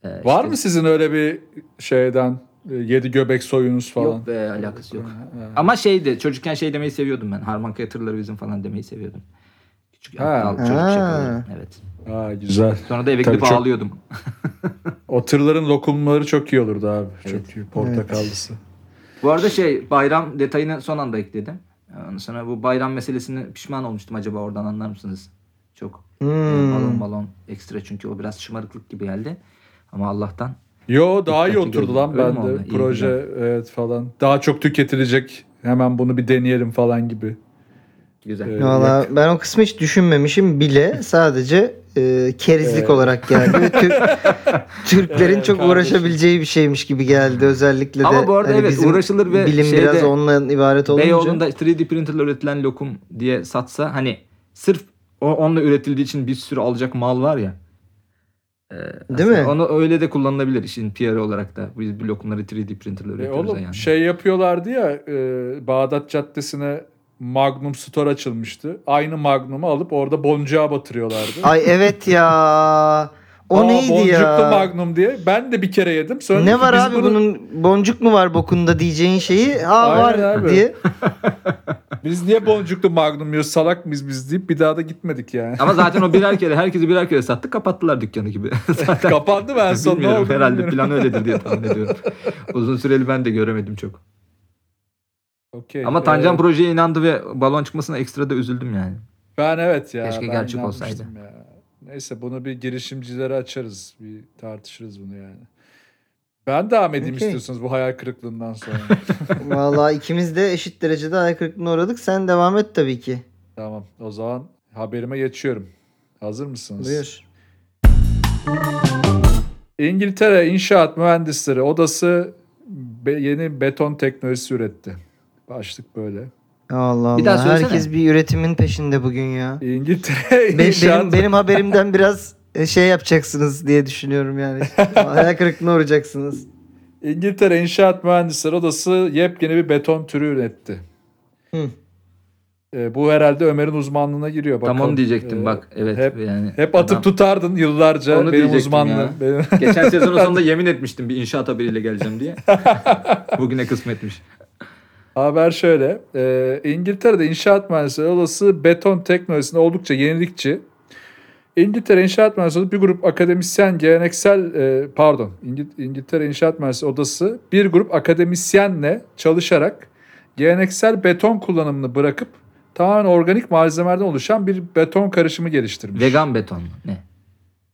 D: Ee,
C: Var
D: işte-
C: mı sizin öyle bir şeyden e, yedi göbek soyunuz falan?
D: Yok be alakası yok.
C: Ha.
D: Ama şeydi çocukken şey demeyi seviyordum ben. Harmankaya tırları bizim falan demeyi seviyordum. Küçük
C: Ha.
D: al, çocuk
B: Ha.
D: şakaları. Evet.
C: Ha, güzel.
D: Sonra da eve
C: Tabii
D: gidip
C: çok-
D: ağlıyordum.
C: O tırların lokumları çok iyi olurdu abi.
D: Evet.
C: Çok iyi. Portakallısı.
D: Bu arada şey bayram detayını son anda ekledim. Ondan sonra bu bayram meselesini pişman olmuştum acaba oradan anlar mısınız? Çok e,
B: Hmm.
D: balon balon ekstra çünkü o biraz şımarıklık gibi geldi. Ama Allah'tan
C: Yo daha iyi oturdu
D: gördüm.
C: lan?
D: İyi,
C: Proje evet falan. Daha çok tüketilecek. Hemen bunu bir deneyelim falan gibi.
D: güzel.
C: Evet.
B: Valla ben o kısmı hiç düşünmemişim bile sadece e, kerizlik
C: Evet.
B: olarak geldi. [LAUGHS] Türk, Türklerin
C: Evet,
B: çok
C: kardeşim.
B: uğraşabileceği bir şeymiş gibi geldi özellikle de.
D: Ama bu arada
B: hani
D: evet, uğraşılır ve
B: bilim
D: şeyde-
B: biraz onunla ibaret olunca.
D: Beyoğlu'nda 3D printerle üretilen lokum diye satsa hani sırf o onunla üretildiği için bir sürü alacak mal var ya. Ee,
B: Değil mi?
D: Onu öyle de kullanılabilir işin PR olarak da. Biz bu lokumları 3D printerle
C: E
D: üretiyoruz
C: oğlum
D: yani.
C: şey yapıyorlardı ya e, Bağdat Caddesi'ne Magnum Store açılmıştı. Aynı Magnum'u alıp orada boncuğa batırıyorlardı.
B: Ay evet ya. O
C: Aa,
B: neydi
C: boncuklu
B: ya?
C: Magnum diye. Ben de bir kere yedim. Sonra
B: Ne var abi
C: bunu-
B: bunun boncuk mu var bokunda diyeceğin şeyi ha
C: Aynen
B: var
C: abi.
B: diye. [LAUGHS]
C: Biz niye boncuklu Magnum yiyoruz salak mıyız biz deyip bir daha da gitmedik yani.
D: Ama zaten o [LAUGHS] birer kere herkesi birer kere sattı kapattılar dükkanı gibi. [LAUGHS] zaten
C: Kapandı mı en son ne
D: bilmiyorum
C: oldu
D: herhalde
C: bilmiyorum.
D: plan öyledir diye [LAUGHS] tahmin ediyorum. Uzun süreli ben de göremedim çok.
C: Okey,
D: Ama Tancan
C: ee,
D: projeye inandı ve balon çıkmasına ekstra da üzüldüm yani.
C: Ben evet ya.
D: Keşke gerçek olsaydı.
C: Ya. Neyse bunu bir girişimcilere açarız. Bir tartışırız bunu yani. Ben devam edeyim
B: Okey.
C: istiyorsanız bu hayal kırıklığından sonra. [LAUGHS]
B: Vallahi ikimiz de eşit derecede hayal kırıklığına uğradık. Sen devam et tabii ki.
C: tamam o zaman haberime geçiyorum. Hazır mısınız?
B: Buyur.
C: İngiltere İnşaat Mühendisleri Odası be- yeni beton teknolojisi üretti. Başlık böyle.
B: Allah
D: Bir daha
B: Allah.
D: söylesene.
B: Herkes bir üretimin peşinde bugün ya.
C: İngiltere
B: Be-
C: İnşaat
B: benim, benim haberimden biraz şey yapacaksınız diye düşünüyorum yani. [LAUGHS] hayal kırıklığına uğrayacaksınız.
C: İngiltere İnşaat Mühendisleri Odası yepyeni bir beton türü üretti.
B: Hı.
C: Ee, bu herhalde Ömer'in uzmanlığına giriyor. Bakalım.
D: onu diyecektim
C: Ee,
D: bak. Evet
C: hep-
D: yani.
C: Hep atıp
D: adam-
C: tutardın yıllarca
D: Onu
C: benim uzmanlığım. Benim... [LAUGHS]
D: Geçen sezonun [LAUGHS] sonunda yemin etmiştim bir inşaat haberiyle geleceğim diye. Bugüne kısmetmiş.
C: Haber şöyle. e, İngiltere'de inşaat mühendisleri odası beton teknolojisinde oldukça yenilikçi. İngiltere İnşaat Mühendisleri Odası bir grup akademisyen geleneksel e, pardon İngil- İngiltere İnşaat Mühendisleri Odası bir grup akademisyenle çalışarak geleneksel beton kullanımını bırakıp tamamen organik malzemelerden oluşan bir beton karışımı geliştirmiş.
D: Vegan beton. Ne?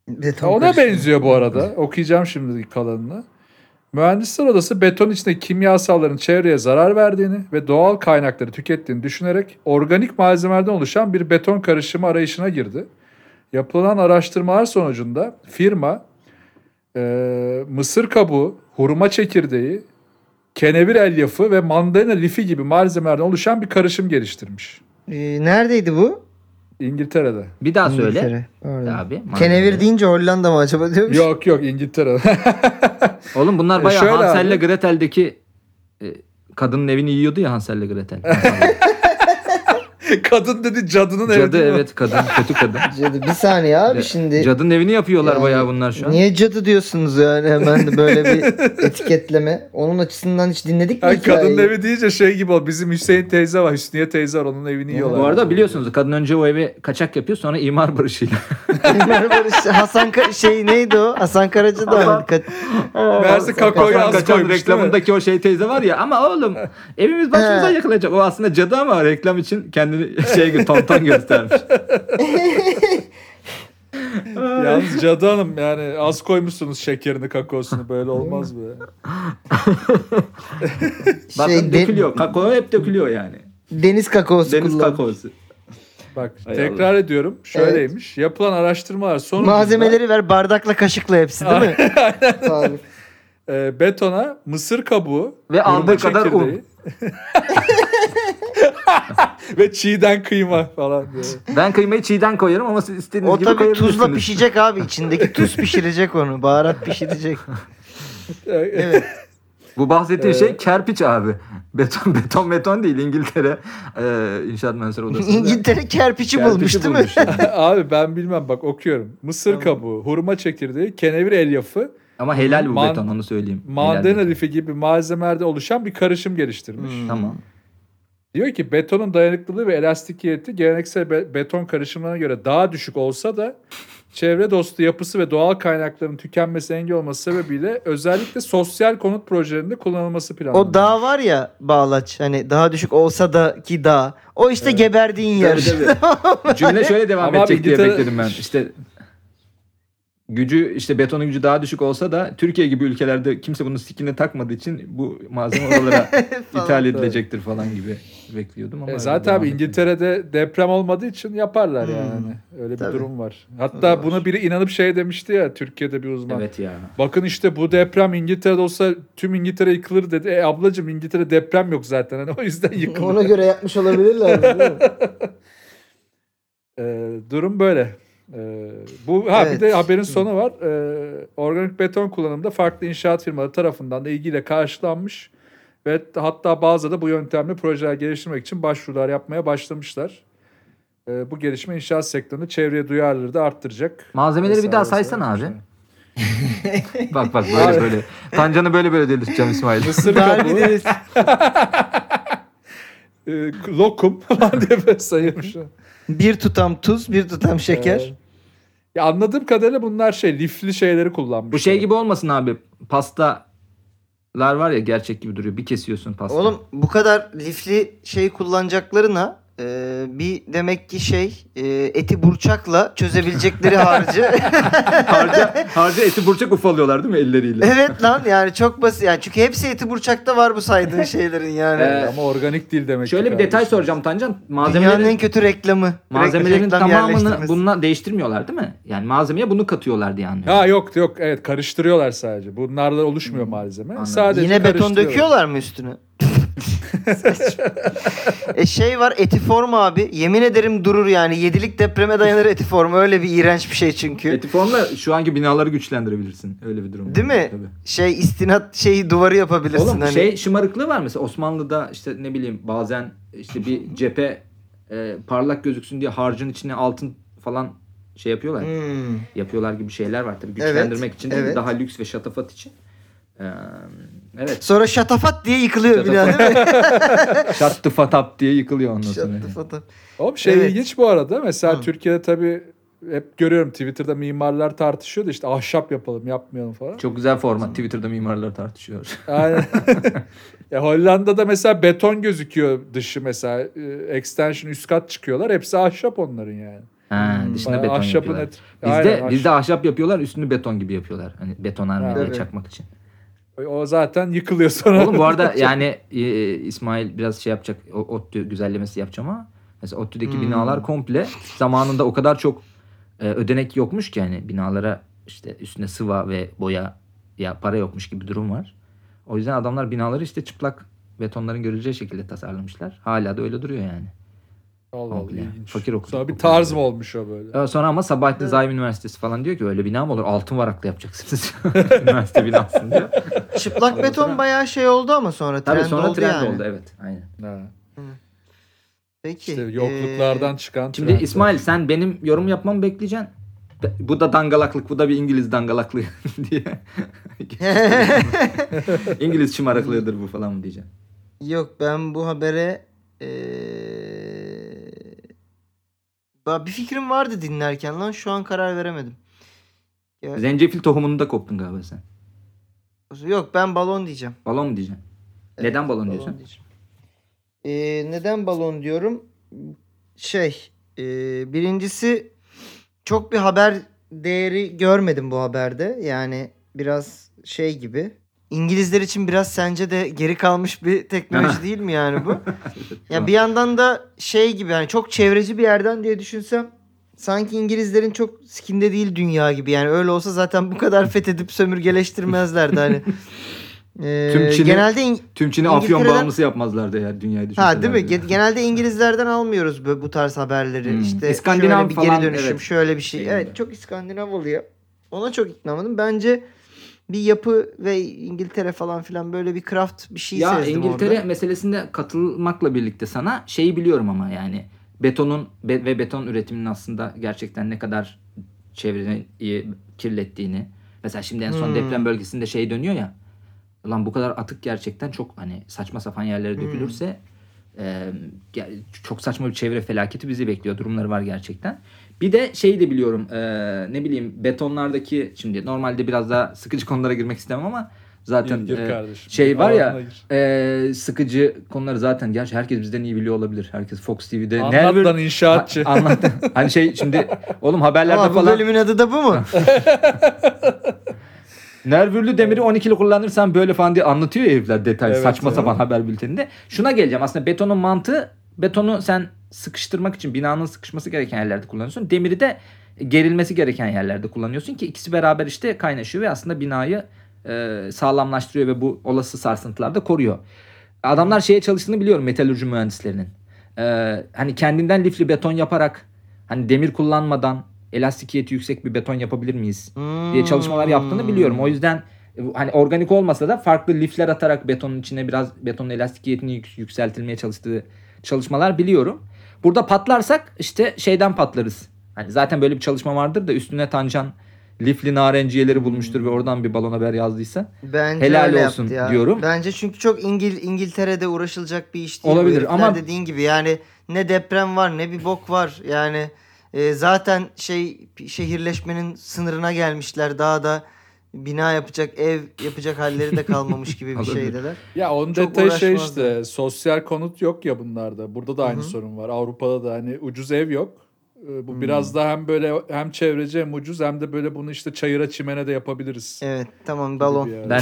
B: Beton
C: Ona
B: karışımı.
C: benziyor bu arada. Okuyacağım şimdi kalanını. Mühendisler Odası beton içindeki kimyasalların çevreye zarar verdiğini ve doğal kaynakları tükettiğini düşünerek organik malzemelerden oluşan bir beton karışımı arayışına girdi. Yapılan araştırmalar sonucunda firma e, mısır kabuğu, hurma çekirdeği, kenevir elyafı ve mandalina lifi gibi malzemelerden oluşan bir karışım geliştirmiş.
B: Ee, neredeydi bu?
C: İngiltere'de.
D: Bir daha söyle.
B: İngiltere. Pardon.
D: Abi.
B: Kenevir deyince Hollanda mı acaba diyormuş.
C: Yok yok İngiltere. [LAUGHS]
D: Oğlum bunlar
C: E,
D: bayağı
C: şöyle
D: Hansel'le. Gretel'deki e, kadının evini yiyordu ya Hansel'le Gretel. [LAUGHS] [LAUGHS]
C: Kadın dedi cadının evi
D: Cadı evet kadın kötü kadın. [LAUGHS]
B: Cadı. Bir saniye abi şimdi.
D: Cadının evini yapıyorlar
B: Yani
D: bayağı bunlar şu an.
B: Niye cadı diyorsunuz yani hemen de böyle bir [LAUGHS] etiketleme. Onun açısından hiç dinledik mi
C: Ay kadın
B: hikayeyi?
C: evi deyince şey gibi ol. Bizim Hüseyin teyze var. Hüsniye teyze var. Onun evini yiyorlar.
D: Bu arada biliyorsunuz kadın önce o evi kaçak yapıyor sonra imar barışıyla.
B: Ömer Barış, Hasan Ka- şey neydi o? Hasan Karaca da var. Ka-
C: Meğerse kakaoyu
D: Kaçan
C: az koymuş
D: reklamındaki o şey teyze var ya ama oğlum evimiz başımıza
B: He.
D: yıkılacak. O aslında cadı ama reklam için kendini şey gibi tonton göstermiş. [LAUGHS]
C: Yalnız Cadı Hanım yani az koymuşsunuz şekerini kakaosunu. Böyle olmaz mı? [LAUGHS]
D: Bakın
B: şey,
D: dökülüyor. Kakao hep dökülüyor yani.
B: deniz kakaosu
D: Deniz
B: kullan.
D: kakaosu.
C: Bak
D: Hay
C: tekrar ediyorum. Şöyleymiş. Yapılan araştırmalar sonucunda
B: Malzemeleri ver bardakla kaşıkla hepsi değil mi? Abi. [LAUGHS]
C: e, betona mısır kabuğu
D: Ve aldığı kadar un. [LAUGHS]
C: ve çiğden kıyma falan diye.
D: Ben kıymayı çiğden koyarım ama siz istediğiniz
B: O
D: gibi
B: tabii
D: koyabilirsiniz.
B: tuzla pişecek abi. İçindeki tuz [LAUGHS] pişirecek onu. Baharat pişirecek. Evet.
D: Bu bahsettiğin
C: Ee,
D: şey kerpiç abi. Beton beton beton değil İngiltere e, İnşaat Mühendisleri Odası.
B: İngiltere kerpiçi bulmuş değil mi? [LAUGHS]
C: Abi ben bilmem bak okuyorum. Mısır kabuğu, hurma çekirdeği, kenevir elyafı,
D: Ama helal bu
C: Man-
D: beton onu söyleyeyim.
C: Mandalina lifi gibi malzemelerde oluşan bir karışım geliştirmiş.
B: Hmm.
D: Tamam.
C: Diyor ki betonun dayanıklılığı ve elastikiyeti geleneksel be- beton karışımlarına göre daha düşük olsa da çevre dostu yapısı ve doğal kaynakların tükenmesi engel olması sebebiyle özellikle sosyal konut projelerinde kullanılması planlanıyor.
B: O dağ var ya bağlaç hani daha düşük olsa da ki dağ. O işte
C: Evet.
B: geberdiğin yer.
D: Tabii, [LAUGHS] Cümle şöyle devam
C: Ama
D: edecek
C: abi
D: diye
C: İngiltere-
D: bekledim ben. İşte gücü işte betonun gücü daha düşük olsa da Türkiye gibi ülkelerde kimse bunun sikine takmadığı için bu malzeme oralara [LAUGHS] ithal edilecektir falan gibi bekliyordum ama
C: E
D: öyle
C: zaten abi. İngiltere'de deprem olmadığı için yaparlar
B: Hmm.
C: yani. Öyle bir
B: Tabii.
C: durum var. Hatta
B: var.
C: buna biri inanıp şey demişti ya Türkiye'de bir uzman.
D: Evet ya.
C: Bakın işte bu deprem İngiltere'de olsa tüm İngiltere yıkılır dedi. E ablacığım İngiltere deprem yok zaten. Hani o yüzden yıkılır.
B: Ona göre yapmış olabilirler. değil mi?
C: Ee, [LAUGHS] durum böyle. Ee, bu ha
B: Evet.
C: bir de haberin sonu var. Ee, organik beton kullanımında farklı inşaat firmaları tarafından da ilgiyle karşılanmış ve hatta bazıları da bu yöntemle projeler geliştirmek için başvurular yapmaya başlamışlar. e, bu gelişme inşaat sektöründe çevreye duyarlılığı da arttıracak.
D: Malzemeleri bir daha saysana abi.
C: vesaire.
D: bak bak böyle böyle. Tancanı böyle böyle delirteceğim İsmail. [LAUGHS]
C: Mısır kabuğu,
B: bir deniz. [LAUGHS]
C: e, lokum falan diye böyle sayılmış.
B: Bir tutam tuz, bir tutam şeker.
C: Ee, ya anladığım kadarıyla bunlar şey lifli şeyleri kullanmış.
D: Bu şey gibi olmasın abi. Pastalar var ya gerçek gibi duruyor. Bir kesiyorsun pasta.
B: Oğlum bu kadar lifli şey kullanacaklarına e, bir demek ki şey e, eti burçakla çözebilecekleri harcı. [LAUGHS]
D: harca, harca eti burçak ufalıyorlar değil mi elleriyle?
B: evet lan yani çok basit. Yani çünkü hepsi eti burçakta var bu saydığın [LAUGHS] şeylerin yani.
D: Ee,
C: Ama organik değil demek
D: Şöyle
C: ki
D: bir detay soracağım Tancan.
B: Dünyanın en
D: Malzemelerin,
B: kötü reklamı.
D: malzemelerin
B: Reklam
D: tamamını
B: yerleştirmesi.
D: bununla değiştirmiyorlar değil mi? Yani malzemeye bunu katıyorlar diye anlıyorum.
C: Ha yok yok evet karıştırıyorlar sadece. Bunlarla oluşmuyor malzeme.
D: Anladım.
C: Sadece
B: Yine beton
C: karıştırıyorlar.
B: döküyorlar mı üstüne? E şey var etiform abi. Yemin ederim durur yani. Yedilik depreme dayanır etiform. Öyle bir iğrenç bir şey çünkü.
D: Etiformla şu anki binaları güçlendirebilirsin. Öyle bir durum.
B: Değil mi?
D: Tabii.
B: Şey istinat şeyi duvarı yapabilirsin.
D: Oğlum
B: hani.
D: şey şımarıklığı var mesela Osmanlı'da işte ne bileyim bazen işte bir [LAUGHS] cephe e, parlak gözüksün diye harcın içine altın falan şey yapıyorlar.
B: Hmm.
D: Yapıyorlar gibi şeyler var tabii güçlendirmek için değil
B: evet.
D: daha lüks ve şatafat için. Ee, evet.
B: Sonra şatafat diye yıkılıyor bina değil mi? [LAUGHS]
D: Şattıfatap diye yıkılıyor ondan sonra.
B: Şatafat.
C: Oğlum şey
B: Evet.
C: ilginç bu arada. Mesela
B: Hı.
C: Türkiye'de tabii hep görüyorum Twitter'da mimarlar tartışıyor da işte ahşap yapalım yapmayalım falan.
D: Çok güzel format. Twitter'da mimarlar tartışıyor.
C: Aynen. [LAUGHS] ya Hollanda'da mesela beton gözüküyor dışı mesela. E, Extension üst kat çıkıyorlar. Hepsi ahşap onların yani.
D: Ha,
B: Hmm.
D: dışına
C: Bayağı
D: beton
C: ahşapın
D: yapıyorlar.
C: et-
D: Bizde,
C: Aynen,
D: bizde ahşap yapıyorlar üstünü beton gibi yapıyorlar. Hani betonarme diye
B: evet.
D: çakmak için.
C: O zaten yıkılıyor sonra.
D: Oğlum bu arada [LAUGHS] yani e, İsmail biraz şey yapacak. O, ODTÜ güzellemesi yapacağım ama mesela ODTÜ'deki
B: Hmm.
D: binalar komple zamanında o kadar çok e, ödenek yokmuş ki yani binalara işte üstüne sıva ve boya ya para yokmuş gibi durum var. O yüzden adamlar binaları işte çıplak betonların görüleceği şekilde tasarlamışlar. Hala da öyle duruyor yani.
C: Allah Allah ilginç.
D: Fakir okul-
C: Sonra bir tarz mı olmuş o böyle?
D: Sonra ama Sabahattin Zaim Üniversitesi falan diyor ki öyle bina mı olur? Altın varakla yapacaksınız. [LAUGHS] Üniversite binasını diyor.
B: Çıplak beton bayağı şey oldu ama sonra trend
D: Tabii sonra
B: oldu
D: trend
B: yani.
D: oldu evet. Aynen.
C: Ha.
B: Peki.
C: İşte yokluklardan
B: ee,
C: çıkan
D: Şimdi
C: trendler.
D: İsmail sen benim yorum yapmamı bekleyeceksin. Bu da dangalaklık, bu da bir İngiliz dangalaklığı [LAUGHS] diye. [LAUGHS] İngiliz şımarıklığıdır bu falan mı diyeceksin?
B: Yok ben bu habere ee, bir fikrim vardı dinlerken lan şu an karar veremedim. Ya-
D: Zencefil tohumunu da koptun galiba sen.
B: Yok ben balon diyeceğim.
D: Balon mu diyeceksin? Neden balon diyorsun?
B: diyeceğim. Ee, neden balon diyorum? Şey, e, birincisi çok bir haber değeri görmedim bu haberde. Yani biraz şey gibi. İngilizler için biraz sence de geri kalmış bir teknoloji [LAUGHS] değil mi yani bu? [LAUGHS] ya bir yandan da şey gibi yani çok çevreci bir yerden diye düşünsem sanki İngilizlerin çok skinde değil dünya gibi. Yani öyle olsa zaten bu kadar [LAUGHS] fethedip sömürgeleştirmezlerdi hani. Ee,
D: Tüm Çin'i-
B: genelde İng-
D: Tüm Çin'i afyon bağımlısı yapmazlardı eğer dünyayı düşünselerdi.
B: Ha değil mi? Ge- Genelde İngilizlerden almıyoruz bu, bu tarz haberleri.
D: Hmm.
B: İşte
D: İskandinav
B: şöyle bir
D: falan,
B: geri dönüşüm,
D: evet.
B: şöyle bir şey. Evet, çok İskandinav oluyor. Ona çok ikna olmadım. Bence bir yapı ve İngiltere falan filan böyle bir craft bir şey
D: Ya
B: sezdim
D: İngiltere
B: orada.
D: meselesinde katılmakla birlikte sana şeyi biliyorum ama yani betonun be- ve beton üretiminin aslında gerçekten ne kadar çevreyi kirlettiğini. Mesela şimdi en son
B: Hmm.
D: deprem bölgesinde şey dönüyor ya. Lan bu kadar atık gerçekten çok hani saçma sapan yerlere
B: Hmm.
D: dökülürse e, ge- çok saçma bir çevre felaketi bizi bekliyor. Durumları var gerçekten. Bir de şeyi de biliyorum e, ne bileyim betonlardaki şimdi normalde biraz daha sıkıcı konulara girmek istemem ama zaten
C: Gir, gir
D: e, şey var ya ee, sıkıcı konuları zaten gerçi herkes bizden iyi biliyor olabilir. Herkes Fox TV'de.
C: Anlat lan inşaatçı.
D: Ha- anlat. hani şey şimdi oğlum haberlerde
B: Ama bu
D: falan
B: bölümün adı da bu mu? [LAUGHS]
D: nervürlü demiri 12'li kullanırsan böyle falan diye anlatıyor ya herifler detay
C: Evet,
D: saçma
C: evet.
D: sapan haber bülteninde. Şuna geleceğim aslında betonun mantığı betonu sen sıkıştırmak için binanın sıkışması gereken yerlerde kullanıyorsun. Demiri de gerilmesi gereken yerlerde kullanıyorsun ki ikisi beraber işte kaynaşıyor ve aslında binayı e, sağlamlaştırıyor ve bu olası sarsıntılarda koruyor. Adamlar şeye çalıştığını biliyorum metalürji mühendislerinin. Ee, hani kendinden lifli beton yaparak hani demir kullanmadan elastikiyeti yüksek bir beton yapabilir miyiz diye çalışmalar yaptığını biliyorum. O yüzden e, hani organik olmasa da farklı lifler atarak betonun içine biraz betonun elastikiyetini yük- yükseltilmeye çalıştığı çalışmalar biliyorum. Burada patlarsak işte şeyden patlarız. Hani zaten böyle bir çalışma vardır da üstüne Tancan lifli narenciyeleri bulmuştur ve oradan bir balon haber yazdıysa.
B: Bence
D: Helal olsun
B: ya.
D: diyorum.
B: Bence çünkü çok İngil İngiltere'de uğraşılacak bir iş değil.
D: Olabilir ama-
B: dediğin gibi yani ne deprem var ne bir bok var. Yani e, zaten şey şehirleşmenin sınırına gelmişler. Daha da bina yapacak, ev yapacak halleri de kalmamış gibi bir [LAUGHS] şeydeler.
C: Ya onun
B: Çok
C: detayı şey işte sosyal konut yok ya bunlarda. Burada da aynı
B: Hı hı.
C: sorun var. Avrupa'da da hani ucuz ev yok. Ee, Bu
B: Hmm.
C: biraz da hem böyle hem çevreci hem ucuz hem de böyle bunu işte çayıra çimene de yapabiliriz.
B: Evet tamam balon.
D: Ben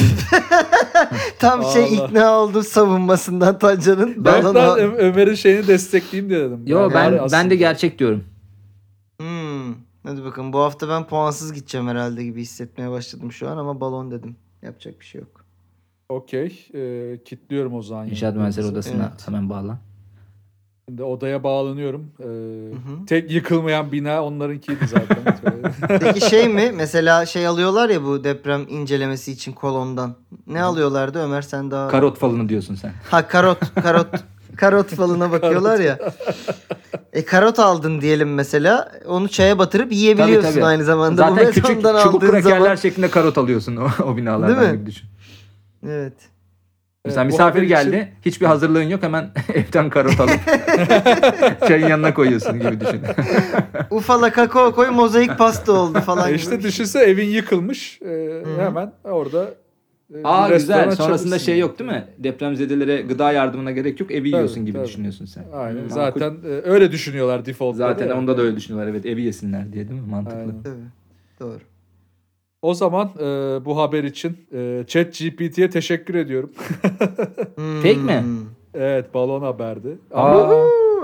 D: [LAUGHS]
B: Tam şey
C: Allah.
B: ikna oldum savunmasından Tancan'ın.
C: Ben, ben Ömer'in şeyini destekleyeyim diye dedim.
D: yo
C: Yani
D: ben ben de gerçek diyorum.
B: Hadi bakalım bu hafta ben puansız gideceğim herhalde gibi hissetmeye başladım şu an ama balon dedim. Yapacak bir şey yok.
C: Okey. Ee, kitliyorum o zaman.
D: İnşaat mühendisleri odasına
B: Evet.
D: hemen bağlan.
C: Şimdi odaya bağlanıyorum. Ee,
B: hı.
C: tek yıkılmayan bina onlarınkiydi zaten. [LAUGHS]
B: Peki şey mi mesela şey alıyorlar ya bu deprem incelemesi için kolondan. Ne alıyorlardı Ömer sen daha?
D: Karot falını diyorsun sen.
B: ha karot karot [LAUGHS] karot falına bakıyorlar ya. E karot aldın diyelim mesela. Onu çaya batırıp yiyebiliyorsun
D: Tabii, tabii.
B: aynı zamanda.
D: Zaten
B: bu
D: küçük çubuk krakerler
B: zaman.
D: şeklinde karot alıyorsun o, o binalardan
B: Değil mi?
D: gibi düşün.
B: Evet.
D: Mesela
C: Evet,
D: misafir geldi.
C: için-
D: Hiçbir hazırlığın yok. Hemen [LAUGHS] evden karot alıp [LAUGHS] çayın yanına koyuyorsun gibi düşün. [LAUGHS]
B: Ufala kakao koy mozaik pasta oldu falan
C: E
B: gibi.
C: işte
B: bir şey.
C: düşünse evin yıkılmış.
B: Hı.
C: hemen orada e,
D: Aa
C: restoran
D: güzel. Sonrasında şey yok değil mi? Depremzedelere gıda yardımına gerek yok. Evi
C: Tabii,
D: yiyorsun gibi
C: tabii.
D: düşünüyorsun sen.
C: Aynen.
D: Hı,
C: Zaten e, öyle düşünüyorlar default.
D: Zaten onda da öyle düşünüyorlar. Evet evi yesinler diye değil mi? Mantıklı.
C: Aynen.
B: Tabii. Doğru.
C: O zaman e, bu haber için e, ChatGPT'ye teşekkür ediyorum. [LAUGHS]
D: Fake mi?
B: Hmm.
C: evet balon haberdi. Ama
D: Aa,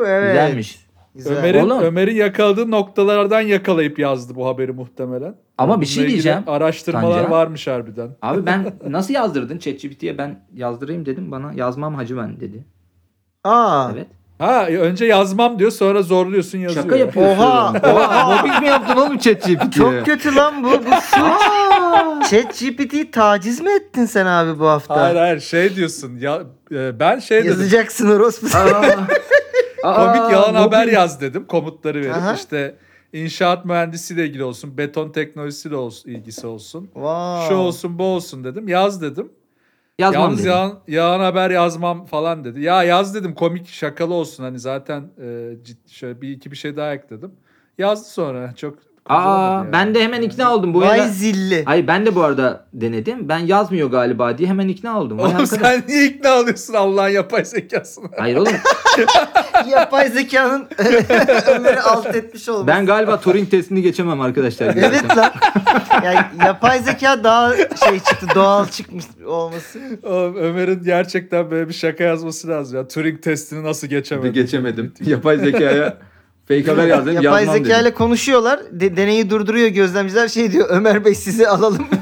B: evet.
D: güzelmiş.
B: Güzel.
C: Ömer'in. Ömer'in yakaladığı noktalardan yakalayıp yazdı bu haberi muhtemelen.
D: Ama bir şey diyeceğim.
C: Araştırmalar
D: Tanca.
C: varmış harbiden.
D: Abi ben [LAUGHS] nasıl yazdırdın ChatGPT'ye ben yazdırayım dedim bana yazmam hacı ben dedi.
B: Aa.
D: Evet.
C: Ha önce yazmam diyor sonra zorluyorsun yazıyor.
D: Şaka yapıyorsun.
B: Oha,
D: Oha. Mobbing mi yaptın oğlum ChatGPT'ye?
B: Çok kötü lan bu. Bu suç. [LAUGHS] ChatGPT'yi taciz mi ettin sen abi bu hafta?
C: Hayır hayır şey diyorsun. Ya, e, ben şey dedim.
B: Yazacaksın orospu. [LAUGHS]
C: Komik yalan
D: mobbing.
C: haber yaz dedim. Komutları verip
B: Aha.
C: işte inşaat mühendisiyle ilgili olsun, beton teknolojisiyle olsun, ilgisi olsun.
B: Wow.
C: Şu olsun bu olsun dedim. Yaz dedim.
D: Yazmam
C: Yalnız
D: dedi.
C: yalan, yalan haber yazmam falan dedi. Ya yaz dedim komik şakalı olsun hani zaten e, cid- şöyle bir iki bir şey daha ekledim. Yazdı sonra çok
D: Aa ben de hemen ikna oldum. Bu
B: Vay
D: arada-
B: zilli.
D: Hayır ben de bu arada denedim. Ben yazmıyor galiba diye hemen ikna oldum. Vay
C: Oğlum
D: arkadaş.
C: sen niye ikna oluyorsun Allah'ın yapay zekasına?
D: Hayır oğlum [LAUGHS]
B: Yapay zekanın [LAUGHS] Ömer'i alt etmiş olması.
D: ben galiba Turing testini geçemem arkadaşlar.
B: Evet lan. Yani yapay zeka daha şey çıktı doğal çıkmış olması.
C: Oğlum, Ömer'in gerçekten böyle bir şaka yazması lazım ya. Turing testini nasıl
D: Bir
C: geçemedi?
D: geçemedim. Yapay zekaya fake haber [LAUGHS] yazdım.
B: Yapay
D: yazmam
B: zeka ile konuşuyorlar. De- deneyi durduruyor gözlemciler şey diyor. Ömer Bey sizi alalım. [LAUGHS]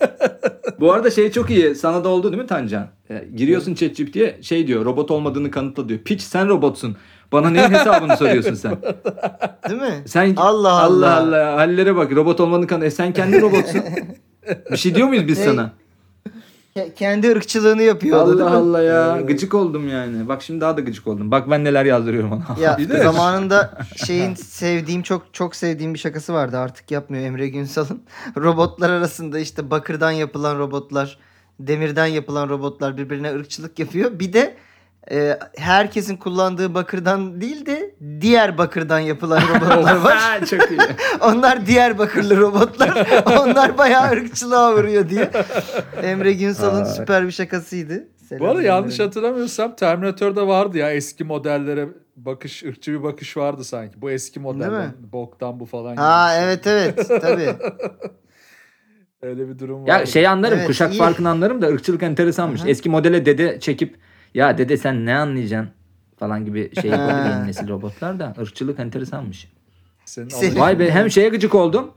B: [LAUGHS]
D: Bu arada şey çok iyi. Sana da oldu değil mi Tancan? Ee, giriyorsun ChatGPT'ye şey diyor. Robot olmadığını kanıtla diyor. Piç sen robotsun. Bana neyin hesabını soruyorsun sen?
B: Değil mi?
D: Sen
B: Allah
D: Allah
B: Allah.
D: Allah hallere bak. Robot olmadığını kanıtla. E sen kendi robotsun. Bir şey diyor muyuz biz sana?
B: Ke- kendi ırkçılığını yapıyor.
D: Allah
B: mi?
D: Allah ya. Gıcık oldum yani. Bak şimdi daha da gıcık oldum. Bak ben neler yazdırıyorum ona.
B: Ya [LAUGHS]
C: Bir de-
B: zamanında [LAUGHS] şeyin sevdiğim çok çok sevdiğim bir şakası vardı artık yapmıyor Emre Günsal'ın. [LAUGHS] Robotlar arasında işte bakırdan yapılan robotlar, demirden yapılan robotlar birbirine ırkçılık yapıyor. Bir de e, herkesin kullandığı bakırdan değil de diğer bakırdan yapılan robotlar var.
D: çok iyi. [LAUGHS]
B: Onlar diğer bakırlı robotlar. [LAUGHS] Onlar bayağı ırkçılığa vuruyor diye. Emre Günsal'ın süper bir şakasıydı.
C: Bu arada
B: Selam
C: yanlış hatırlamıyorsam Terminator'da vardı ya eski modellere bakış, ırkçı bir bakış vardı sanki. Bu eski modelden,
B: mi?
C: boktan bu falan.
B: Ha
C: şey.
B: evet evet tabii. [LAUGHS]
C: Öyle bir durum var.
D: Ya şey anlarım.
B: Evet,
D: kuşak
B: iyi.
D: farkını anlarım da ırkçılık enteresanmış.
B: Hı hı.
D: Eski modele dede çekip ya dede sen ne anlayacaksın falan gibi şey yapabilir yeni nesil robotlar da ırkçılık enteresanmış.
C: Senin
B: Senin-
D: Vay be hem şeye gıcık oldum.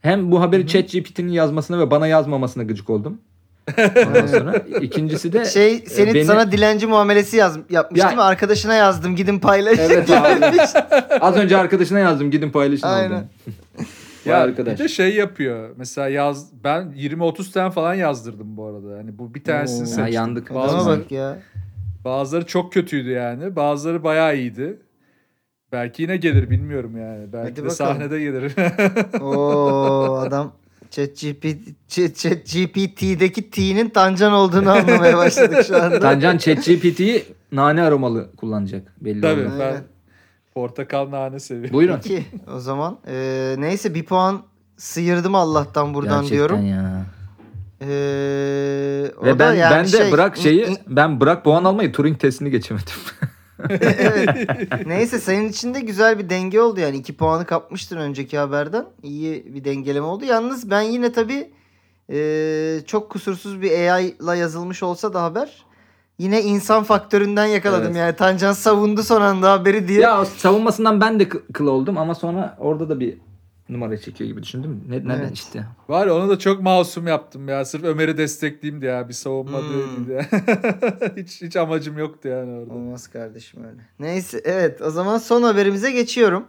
D: Hem bu haberi ChatGPT'nin yazmasına ve bana yazmamasına gıcık oldum. Ondan sonra ikincisi de
B: Şey senin
D: e, beni-
B: sana dilenci muamelesi yaz, yapmış
D: Ya-
B: değil mi? Arkadaşına yazdım gidin paylaş.
D: Evet abi. Az önce arkadaşına yazdım gidin paylaşın
B: Aynen. [LAUGHS]
D: oldu.
C: Ya
D: arkadaş.
C: bir de şey yapıyor. Mesela yaz ben 20-30 tane falan yazdırdım bu arada. Hani bu bir tanesini
B: Oo.
C: seçtim.
D: Ha, yandık.
C: Bazıları,
B: bak ya.
C: Bazıları çok kötüydü yani. Bazıları bayağı iyiydi. Belki yine gelir bilmiyorum yani. Belki
B: Hadi
C: de
B: bakalım.
C: sahnede gelir.
B: Oo adam ChatGPT'deki T'nin tancan olduğunu [LAUGHS] anlamaya başladık şu anda.
D: Tancan ChatGPT'yi nane aromalı kullanacak belli
C: Tabii
D: oluyor.
C: ben portakal nane seviyorum.
D: Buyurun.
B: Peki o zaman eee, neyse bir puan sıyırdım Allah'tan buradan
D: Gerçekten
B: diyorum.
D: ya.
B: Eee, o
D: Ve ben
B: yani
D: ben de
B: şey,
D: bırak şeyi ben bırak puan almayı Turing testini geçemedim. [LAUGHS]
B: evet. Neyse senin için de güzel bir denge oldu yani. 2 puanı kapmıştın önceki haberden. İyi bir dengeleme oldu. Yalnız ben yine tabii eee, çok kusursuz bir AI ile yazılmış olsa da haber. Yine insan faktöründen yakaladım
D: Evet.
B: yani. Tancan savundu son anda haberi diye.
D: ya savunmasından ben de kı- kıl oldum ama sonra orada da bir numara çekiyor gibi düşündüm. Ne, neden
B: Evet.
D: işte.
C: Var ya onu da çok masum yaptım ya. Sırf Ömer'i destekleyeyim diye ya. Bir savunma
B: Hmm.
C: değil diye. [LAUGHS] hiç, hiç amacım yoktu yani orada.
B: Olmaz kardeşim öyle. Neyse evet o zaman son haberimize geçiyorum.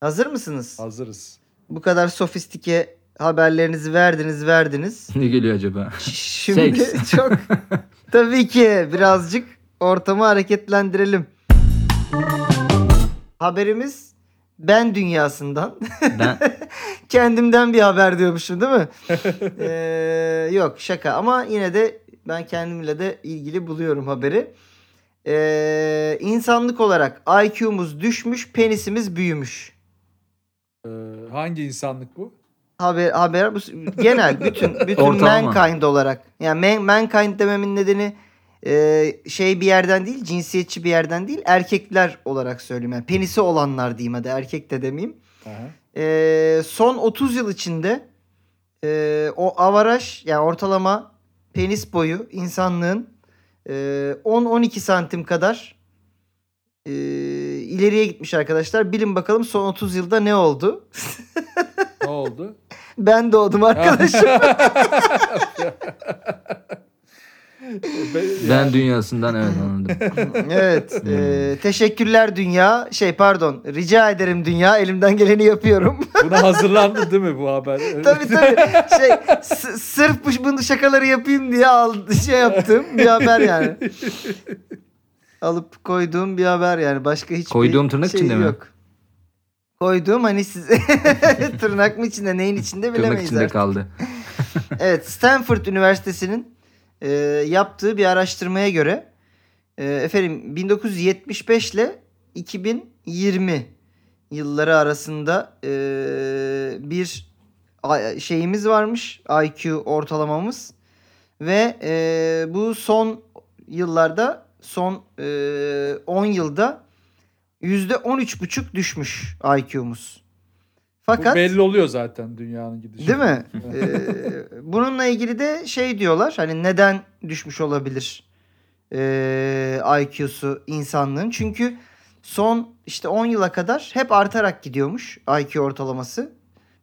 B: Hazır mısınız?
C: Hazırız.
B: Bu kadar sofistike haberlerinizi verdiniz verdiniz. [LAUGHS]
D: Ne geliyor acaba?
B: Şimdi
D: Seks. [LAUGHS]
B: çok tabii ki birazcık ortamı hareketlendirelim. Haberimiz ben dünyasından.
D: Ben [LAUGHS]
B: Kendimden bir haber diyormuşum değil mi? [LAUGHS] Ee, yok şaka ama yine de ben kendimle de ilgili buluyorum haberi. Ee, insanlık olarak IQ'muz düşmüş, penisimiz büyümüş.
C: Ee, hangi insanlık bu?
B: Haber haber bu genel bütün bütün
D: Ortalama.
B: mankind olarak. Yani man- mankind dememin nedeni e, şey bir yerden değil, cinsiyetçi bir yerden değil, erkekler olarak söyleyeyim. Yani penisi olanlar diyeyim hadi erkek de demeyeyim.
C: Aha.
B: Ee, son 30 yıl içinde e, o avaraj yani ortalama penis boyu insanlığın e, 10-12 santim kadar e, ileriye gitmiş arkadaşlar. Bilin bakalım son 30 yılda ne oldu?
C: Ne oldu? [LAUGHS]
B: Ben doğdum arkadaşım. [LAUGHS] [LAUGHS]
C: Ben,
D: dünyasından evet anladım. [LAUGHS]
B: evet. e, teşekkürler dünya. Şey pardon. Rica ederim dünya. Elimden geleni yapıyorum. [LAUGHS]
C: Buna hazırlandın değil mi bu haber? [LAUGHS]
B: tabii tabii. Şey s- sırf bu bunu şakaları yapayım diye al, şey yaptım bir haber yani. Alıp koyduğum bir haber yani. Başka hiçbir
D: Koyduğum tırnak
B: şey
D: içinde mi?
B: yok. Koyduğum hani siz tırnak mı içinde neyin içinde
D: Tırnak
B: bilemeyiz
D: içinde
B: artık.
D: kaldı.
B: Evet Stanford Üniversitesi'nin e, yaptığı bir araştırmaya göre e, efendim 1975 ile 2020 yılları arasında e, bir şeyimiz varmış IQ ortalamamız ve e, bu son yıllarda son e, 10 yılda %13,5 düşmüş IQ'muz.
C: Bu
B: Fakat
C: belli oluyor zaten dünyanın gidişi.
B: Değil mi? Ee, bununla ilgili de şey diyorlar hani neden düşmüş olabilir ee, IQ'su insanlığın. Çünkü son işte 10 yıla kadar hep artarak gidiyormuş IQ ortalaması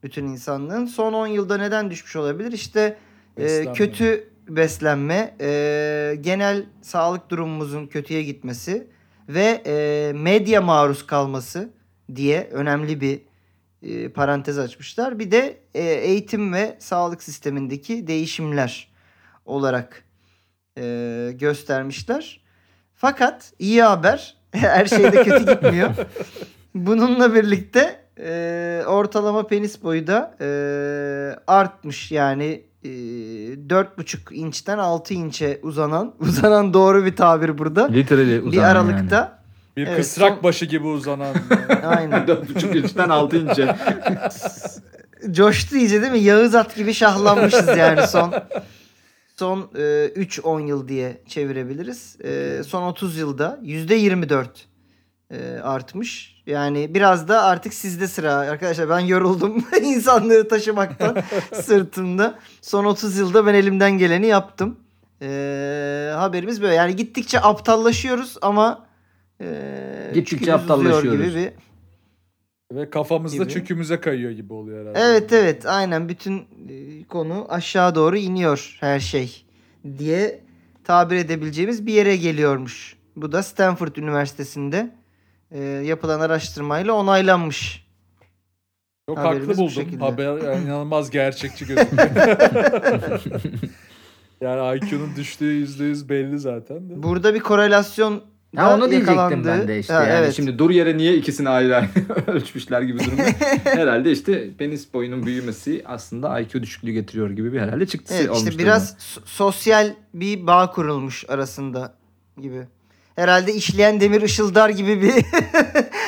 B: bütün insanlığın. Son 10 yılda neden düşmüş olabilir? İşte e, kötü beslenme, e, genel sağlık durumumuzun kötüye gitmesi ve e, medya maruz kalması diye önemli bir e, parantez açmışlar. Bir de e, eğitim ve sağlık sistemindeki değişimler olarak e, göstermişler. Fakat iyi haber [LAUGHS] her şeyde kötü gitmiyor. [LAUGHS] Bununla birlikte e, ortalama penis boyu da e, artmış yani e, 4,5 inçten 6 inçe uzanan [LAUGHS] uzanan doğru bir tabir burada.
D: Literally uzanan
B: bir aralıkta
C: Bir
B: Evet,
C: kısrak
B: son-
C: başı gibi uzanan. [LAUGHS]
B: aynen
D: yani. 4,5 inçten 6 inçe.
B: coştu iyice değil mi? Yağız at gibi şahlanmışız yani son son e, 3-10 yıl diye çevirebiliriz. E, son 30 yılda %24 e, artmış. Yani biraz da artık sizde sıra arkadaşlar. Ben yoruldum [LAUGHS] insanlığı taşımaktan [LAUGHS] sırtımda. Son 30 yılda ben elimden geleni yaptım. E, haberimiz böyle. Yani gittikçe aptallaşıyoruz ama e,
D: Gittikçe aptallaşıyoruz.
B: Gibi bir
C: Ve kafamızda
B: Gibi.
C: çükümüze kayıyor gibi oluyor herhalde.
B: Evet evet aynen bütün e, konu aşağı doğru iniyor her şey diye tabir edebileceğimiz bir yere geliyormuş. Bu da Stanford Üniversitesi'nde e, yapılan araştırmayla onaylanmış.
C: Çok
B: Haberimiz
C: haklı
B: bu
C: buldum.
B: şekilde.
C: Haber yani inanılmaz gerçekçi gözüküyor. [LAUGHS] yani IQ'nun düştüğü yüzde yüz belli zaten. De.
B: Burada bir korelasyon
D: Ha onu diyecektim ben de işte.
B: Ha,
D: yani
B: evet.
D: Şimdi dur yere niye ikisini ayrı ayrı [LAUGHS] ölçmüşler gibi durumda. [LAUGHS] herhalde işte penis boyunun büyümesi aslında IQ düşüklüğü getiriyor gibi bir herhalde çıktısı
B: Evet
D: olmuş.
B: işte biraz so- sosyal bir bağ kurulmuş arasında gibi. Herhalde işleyen demir ışıldar gibi bir [LAUGHS]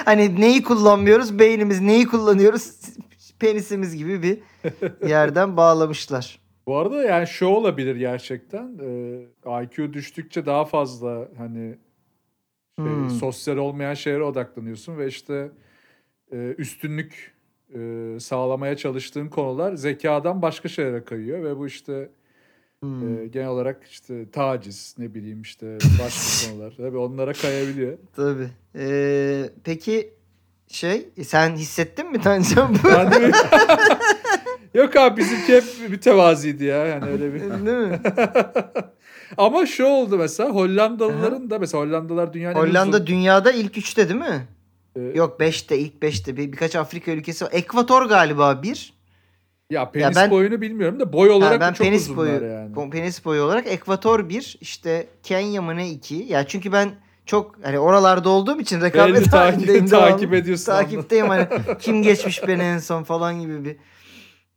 B: hani neyi kullanmıyoruz beynimiz neyi kullanıyoruz penisimiz gibi bir yerden bağlamışlar.
C: Bu arada yani şu olabilir gerçekten. Ee, IQ düştükçe daha fazla hani şey,
B: Hmm.
C: sosyal olmayan şeylere odaklanıyorsun ve işte e, üstünlük e, sağlamaya çalıştığın konular zekadan başka şeylere kayıyor ve bu işte
B: Hmm,
C: e, genel olarak işte taciz ne bileyim işte [LAUGHS] başka konular tabii onlara kayabiliyor.
B: tabii. Ee, peki şey sen hissettin mi Tancan [LAUGHS] bu?
C: Yani Yok abi bizimki hep mütevaziydi ya yani öyle bir.
B: Değil mi? [LAUGHS]
C: Ama şu oldu mesela Hollandalıların da mesela Hollandalılar dünyanın
B: Hollanda
C: uzun-
B: dünyada ilk üçte değil mi?
C: Ee,
B: Yok beşte ilk beşte bir, birkaç Afrika ülkesi var. Ekvator galiba bir.
C: Ya penis
B: ben-
C: boyunu bilmiyorum da boy olarak
B: ben
C: çok
B: penis
C: uzunlar
B: boyu
C: yani.
B: penis boyu olarak Ekvator bir işte Kenya mı ne iki. Ya çünkü ben çok hani oralarda olduğum için rekabet halindeyim.
C: takip, takip ediyorsun.
B: Takipteyim hani kim geçmiş beni en son falan gibi bir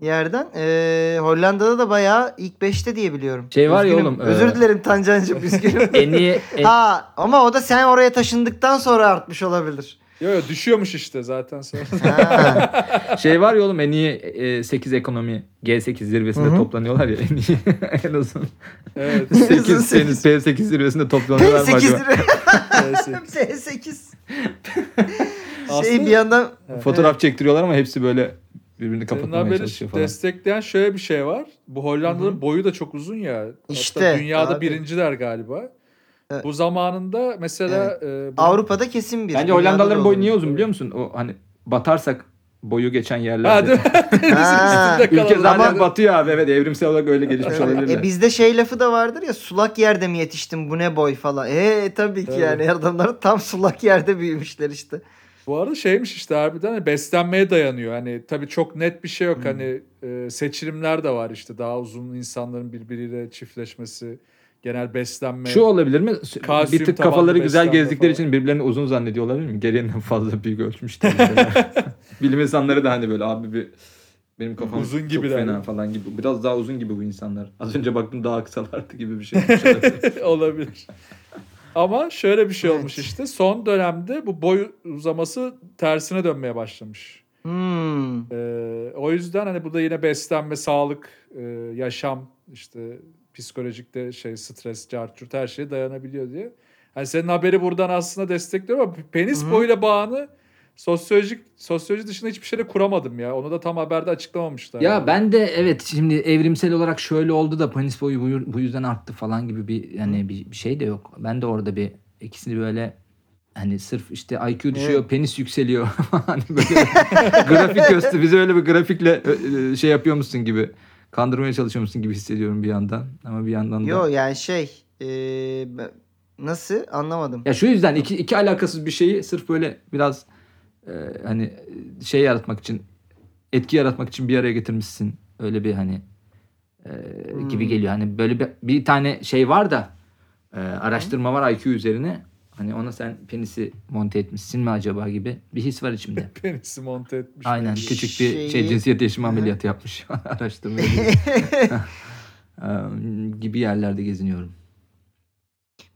B: yerden. Ee, Hollanda'da da bayağı ilk 5'te diye biliyorum.
D: Şey var ya
B: Üzgünüm.
D: oğlum,
B: Özür
D: e-
B: dilerim Tancancığım [LAUGHS] üzgünüm.
D: En iyi en-
B: ha ama o da sen oraya taşındıktan sonra artmış olabilir.
C: Yo yo düşüyormuş işte zaten sonra.
B: Ha. [LAUGHS]
D: şey var ya oğlum en iyi e, 8 ekonomi G8 zirvesinde
B: Hı hı.
D: toplanıyorlar ya en iyi [LAUGHS] en uzun
C: evet.
D: 8
B: sekiz.
D: P8 zirvesinde toplanıyorlar mı
B: P8
D: acaba?
B: lira.
C: Neyse.
B: P8.
C: Aslında
B: Şey bir yandan
D: Fotoğraf çektiriyorlar ama hepsi böyle birbirini kapatmaya
C: haberi
D: çalışıyor falan.
C: destekleyen şöyle bir şey var. Bu Hollanda'nın boyu da çok uzun ya.
B: İşte,
C: Hatta dünyada
B: abi.
C: birinciler galiba.
B: Evet.
C: Bu zamanında mesela e, bu-
B: Avrupa'da kesin bir.
D: Bence Hollandalıların
B: da
D: boyu niye uzun biliyor musun? O hani batarsak boyu geçen yerlerde.
B: Ha, [LAUGHS]
D: Ülke zaten
B: Ama-
D: batıyor abi evet evrimsel olarak öyle gelişmiş
B: Evet.
D: olabilirler.
B: E bizde şey lafı da vardır ya sulak yerde mi yetiştim bu ne boy falan. E tabii ki
C: Evet.
B: yani adamlar tam sulak yerde büyümüşler işte.
C: Bu arada şeymiş işte harbiden hani beslenmeye dayanıyor. Hani tabii çok net bir şey yok.
D: Hmm.
C: Hani e, seçilimler de var işte daha uzun insanların birbiriyle çiftleşmesi, genel beslenme.
D: Şu olabilir mi?
C: Kalsiyum
D: bir tık kafaları güzel gezdikleri
C: falan.
D: için birbirlerini uzun zannediyor olabilir mi? Gereğinden fazla büyük ölçmüşler. [LAUGHS] Bilim insanları da hani böyle abi bir benim kafam
C: Uzun
D: çok
C: gibiler.
D: fena falan gibi. Biraz daha uzun gibi bu insanlar. Az önce baktım daha kısalardı gibi bir şey. [LAUGHS] olabilir.
C: Ama şöyle bir şey
B: Evet.
C: olmuş işte. Son dönemde bu boy uzaması tersine dönmeye başlamış.
B: Hmm.
C: Ee, o yüzden hani bu da yine beslenme, sağlık, e, yaşam, işte psikolojikte şey stres, carçurt her şeye dayanabiliyor diye. Hani senin haberi buradan aslında destekliyorum ama penis
B: Hı hı.
C: boyuyla bağını sosyolojik sosyoloji dışında hiçbir şeyle kuramadım ya. Onu da tam haberde açıklamamışlar.
D: ya
C: yani.
D: ben de evet şimdi evrimsel olarak şöyle oldu da penis boyu bu, bu yüzden arttı falan gibi bir yani bir, bir şey de yok. Ben de orada bir ikisini böyle hani sırf işte IQ düşüyor,
B: Evet.
D: penis yükseliyor. [LAUGHS] hani böyle [LAUGHS] grafik göster bize öyle bir grafikle şey yapıyormuşsun gibi. Kandırmaya çalışıyormuşsun gibi hissediyorum bir yandan. Ama bir yandan da.
B: Yo yani şey e, ben- nasıl anlamadım.
D: Ya şu yüzden iki, iki alakasız bir şeyi sırf böyle biraz e, hani şey yaratmak için etki yaratmak için bir araya getirmişsin. Öyle bir hani e,
B: Hmm.
D: gibi geliyor. Hani böyle bir, bir tane şey var da e, araştırma var IQ üzerine. Hani ona sen penisi monte etmişsin mi acaba gibi bir his var içimde. [LAUGHS]
C: penisi monte etmiş.
D: Aynen küçük bir şey
B: Şeyi-
D: cinsiyet değişimi ameliyatı yapmış [LAUGHS] araştırma [LAUGHS] E, gibi yerlerde geziniyorum.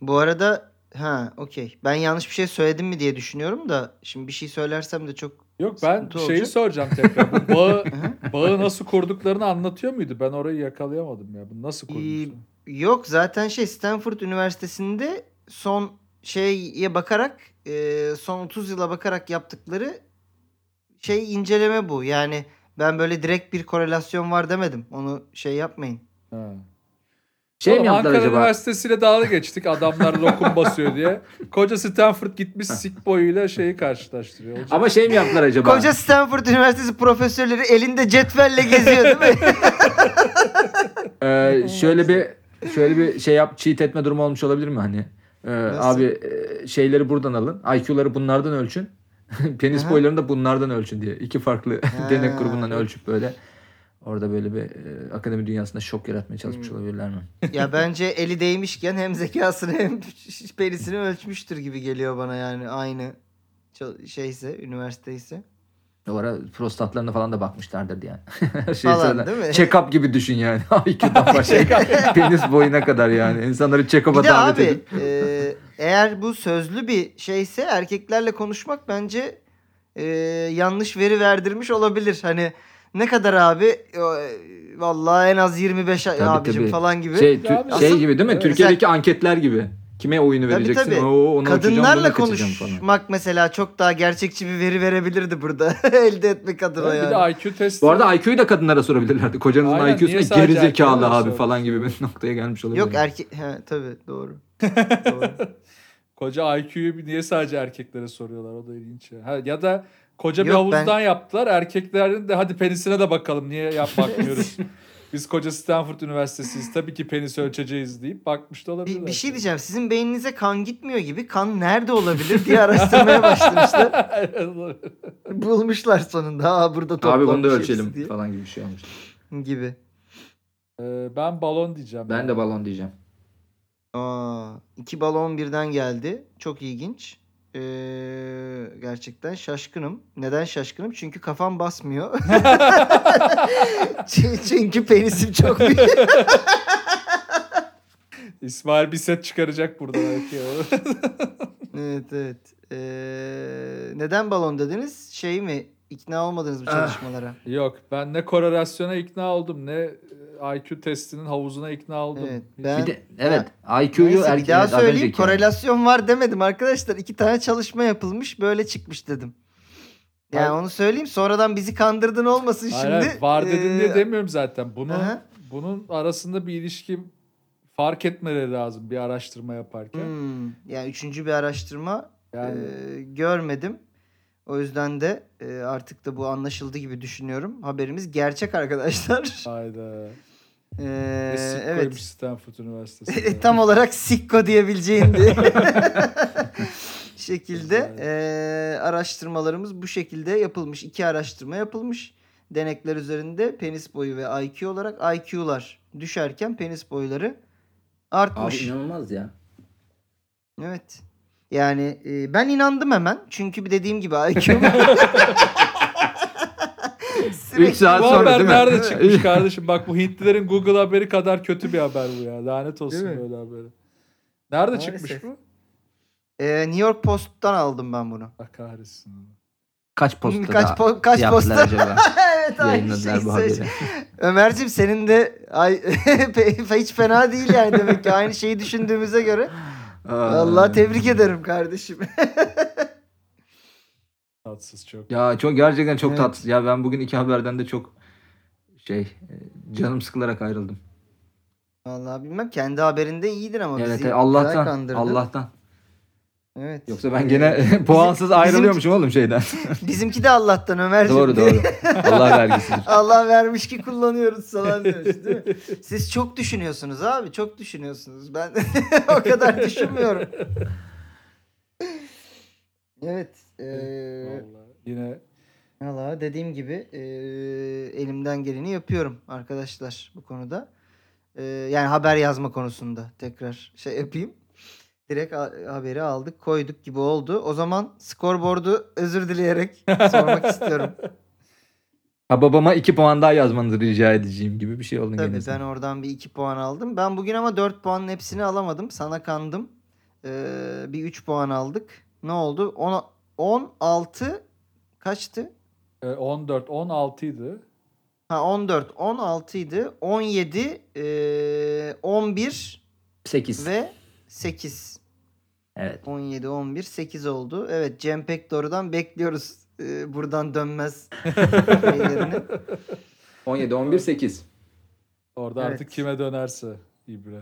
B: Bu arada ha okey. Ben yanlış bir şey söyledim mi diye düşünüyorum da şimdi bir şey söylersem de çok
C: Yok ben
B: Sıkıntı
C: şeyi
B: olacak.
C: soracağım tekrar. Bu bağı, [LAUGHS] bağı nasıl kurduklarını anlatıyor muydu? Ben orayı yakalayamadım ya. Bu nasıl
B: Ee,
C: kurmuşlar?
B: Yok zaten şey Stanford Üniversitesi'nde son şeye bakarak e, son 30 yıla bakarak yaptıkları şey inceleme bu. Yani ben böyle direkt bir korelasyon var demedim. Onu şey yapmayın.
C: Ha.
D: Şey
C: Oğlum,
D: mi yaptılar
C: Ankara
D: acaba?
C: Üniversitesi'yle dalga geçtik. Adamlar lokum basıyor diye. [LAUGHS] Koca Stanford gitmiş sik boyuyla şeyi karşılaştırıyor. Olacak.
D: Ama şey mi yaptılar acaba?
B: Koca Stanford Üniversitesi profesörleri elinde cetvelle geziyor değil mi? [LAUGHS]
D: Ee, şöyle bir şöyle bir şey yap cheat etme durumu olmuş olabilir mi hani? Ee,
B: Nasıl?
D: abi e, şeyleri buradan alın. IQ'ları bunlardan ölçün. [LAUGHS] Penis
B: Aha.
D: boylarını da bunlardan ölçün diye. İki farklı denek grubundan ölçüp böyle Orada böyle bir e, akademi dünyasında şok yaratmaya çalışmış
B: Hmm.
D: olabilirler mi? [LAUGHS]
B: ya bence eli değmişken hem zekasını hem [LAUGHS] penisini ölçmüştür gibi geliyor bana yani aynı şeyse üniversite ise.
D: O ara prostatlarına falan da bakmışlardır yani. [LAUGHS] şey
B: Falan,
D: söyle-
B: değil mi?
D: Check-up gibi düşün yani. IQ'dan başlayıp penis boyuna kadar yani. İnsanları check-up'a davet
B: abi
D: edip.
B: e, eğer bu sözlü bir şeyse erkeklerle konuşmak bence e, yanlış veri verdirmiş olabilir. Hani ne kadar abi E, vallahi en az 25
D: Tabii,
B: abicim
D: tabii.
B: falan gibi.
D: Şey, tü-
C: abi,
D: şey
B: asıl-
D: gibi değil mi?
C: Evet.
D: Türkiye'deki anketler gibi. Kime oyunu
B: Tabii,
D: vereceksin?
B: tabii.
D: Oo, uçacağım,
B: Kadınlarla
D: kaçacağım falan.
B: konuşmak mesela çok daha gerçekçi bir veri verebilirdi burada [LAUGHS] elde etmek adına
C: Evet,
B: yani.
C: Bir de IQ testi.
D: Bu arada IQ'yu da kadınlara sorabilirlerdi. Kocanızın
C: Aynen,
D: IQ'su
C: niye
D: ne
C: sadece
D: gerizekalı
C: erkeklere
D: abi
C: sor-
D: falan gibi bir [LAUGHS] noktaya gelmiş olabilir.
B: Yok erkek he tabii doğru. [LAUGHS] doğru.
C: Koca IQ'yu niye sadece erkeklere soruyorlar? O da ilginç ya. Ha, ya da koca bir
B: Yok,
C: havuzdan
B: ben-
C: yaptılar. Erkeklerin de hadi penisine de bakalım. Niye yap [LAUGHS] bakmıyoruz? Biz koca Stanford Üniversitesiyiz. Tabii ki penis ölçeceğiz deyip bakmış da olabilir.
B: Bir, bir şey diyeceğim. Sizin beyninize kan gitmiyor gibi kan nerede olabilir diye araştırmaya başlamışlar. [LAUGHS] Bulmuşlar sonunda. Aa burada
D: Abi
B: toplanmış
D: bunu da ölçelim
B: diye.
D: falan gibi bir şey olmuş.
B: Gibi.
C: Ee, ben balon diyeceğim.
D: Ben
C: ya.
D: de balon diyeceğim.
B: Aa, iki balon birden geldi. Çok ilginç. Ee, gerçekten şaşkınım. Neden şaşkınım? Çünkü kafam basmıyor. [LAUGHS] Çünkü- penisim çok büyük. [LAUGHS]
C: İsmail bir set çıkaracak burada belki. [LAUGHS]
B: evet evet. Ee, neden balon dediniz? Şey mi? İkna olmadınız bu
D: Ah.
B: çalışmalara?
C: Yok ben ne korelasyona ikna oldum ne e, IQ testinin havuzuna ikna oldum.
B: Evet, ben-
D: Bir de evet IQ'yu
B: Neyse, bir
D: erkek
B: daha söyleyeyim. Korelasyon var demedim arkadaşlar. İki tane çalışma yapılmış. Böyle çıkmış dedim. Yani
C: Ay-
B: onu söyleyeyim. Sonradan bizi kandırdın olmasın
C: Hayır,
B: şimdi.
C: hayır, var dedin
B: Ee,
C: diye demiyorum zaten. Bunu
B: Aha.
C: bunun arasında bir ilişki fark etmeleri lazım bir araştırma yaparken.
B: Hmm, yani üçüncü bir araştırma
C: Yani
B: e, görmedim. O yüzden de e, artık da bu anlaşıldı gibi düşünüyorum. Haberimiz gerçek arkadaşlar.
C: hayda.
B: E,
C: Ne sik
B: evet.
C: koymuş Stanford Üniversitesi. [LAUGHS]
B: Tam olarak sikko diyebileceğin bir [LAUGHS] şekilde e, araştırmalarımız bu şekilde yapılmış. İki araştırma yapılmış. Denekler üzerinde penis boyu ve IQ olarak IQ'lar düşerken penis boyları
D: Abi
B: artmış.
D: inanılmaz ya.
B: Evet. Yani e, ben inandım hemen. Çünkü bir dediğim gibi IQ'm [LAUGHS]
D: 3 saat
C: bu
D: sonra
C: haber
D: değil mi?
C: nerede çıkmış [LAUGHS] kardeşim? Bak bu Hintlilerin Google haberi kadar kötü bir haber bu ya. Lanet olsun
B: Değil mi?
C: böyle haberi. Nerede
B: Maalesef.
C: çıkmış bu?
B: E, New York Post'tan aldım ben bunu.
C: Allah kahretsin.
D: Kaç posta
B: kaç
D: daha
B: po- kaç
D: yaptılar
B: posta?
D: acaba? [LAUGHS]
B: evet aynı
D: Yayınladılar bu haberi.
B: Ömerciğim senin de ay, [LAUGHS] pe- hiç fena değil yani demek ki aynı şeyi düşündüğümüze göre. Allah tebrik ederim kardeşim.
C: Tatsız çok.
D: Ya çok gerçekten çok
B: Evet.
D: tatsız. Ya ben bugün iki haberden de çok şey e, canım sıkılarak ayrıldım.
B: Vallahi bilmem kendi haberinde iyiydin ama
D: Evet
B: bizi
D: Allah'tan. Allah'tan.
B: Evet.
D: Yoksa ben
B: Ee,
D: gene
B: bizim- [LAUGHS]
D: puansız ayrılıyormuşum oğlum şeyden. [LAUGHS]
B: Bizimki de Allah'tan Ömerciğim.
D: doğru doğru. Allah vergisidir. [LAUGHS]
B: Allah vermiş ki kullanıyoruz falan diyoruz değil mi? Siz çok düşünüyorsunuz abi. Çok düşünüyorsunuz. Ben o kadar düşünmüyorum. Evet. Ee,
C: Vallahi. Yine
B: Valla dediğim gibi e, elimden geleni yapıyorum arkadaşlar bu konuda. E, yani haber yazma konusunda tekrar şey yapayım. Direkt ha- haberi aldık koyduk gibi oldu. O zaman skorboardu özür dileyerek [LAUGHS] sormak istiyorum.
D: Ha babama iki puan daha yazmanızı rica edeceğim gibi bir şey oldu
B: Tabii
D: gene.
B: ben oradan bir 2 puan aldım. Ben bugün ama 4 puanın hepsini alamadım. Sana kandım. E, bir 3 puan aldık. Ne oldu? 10, 16 kaçtı?
C: e, 14, 16 idi.
B: Ha 14, 16 idi. 17, e, 11
D: 8.
B: ve 8.
D: Evet.
B: 17, 11, 8 oldu. Evet Cem Pekdoru'dan bekliyoruz. e, buradan dönmez şeylerini.
D: 17 11 8.
C: Orada
B: Evet.
C: artık kime dönerse İbre.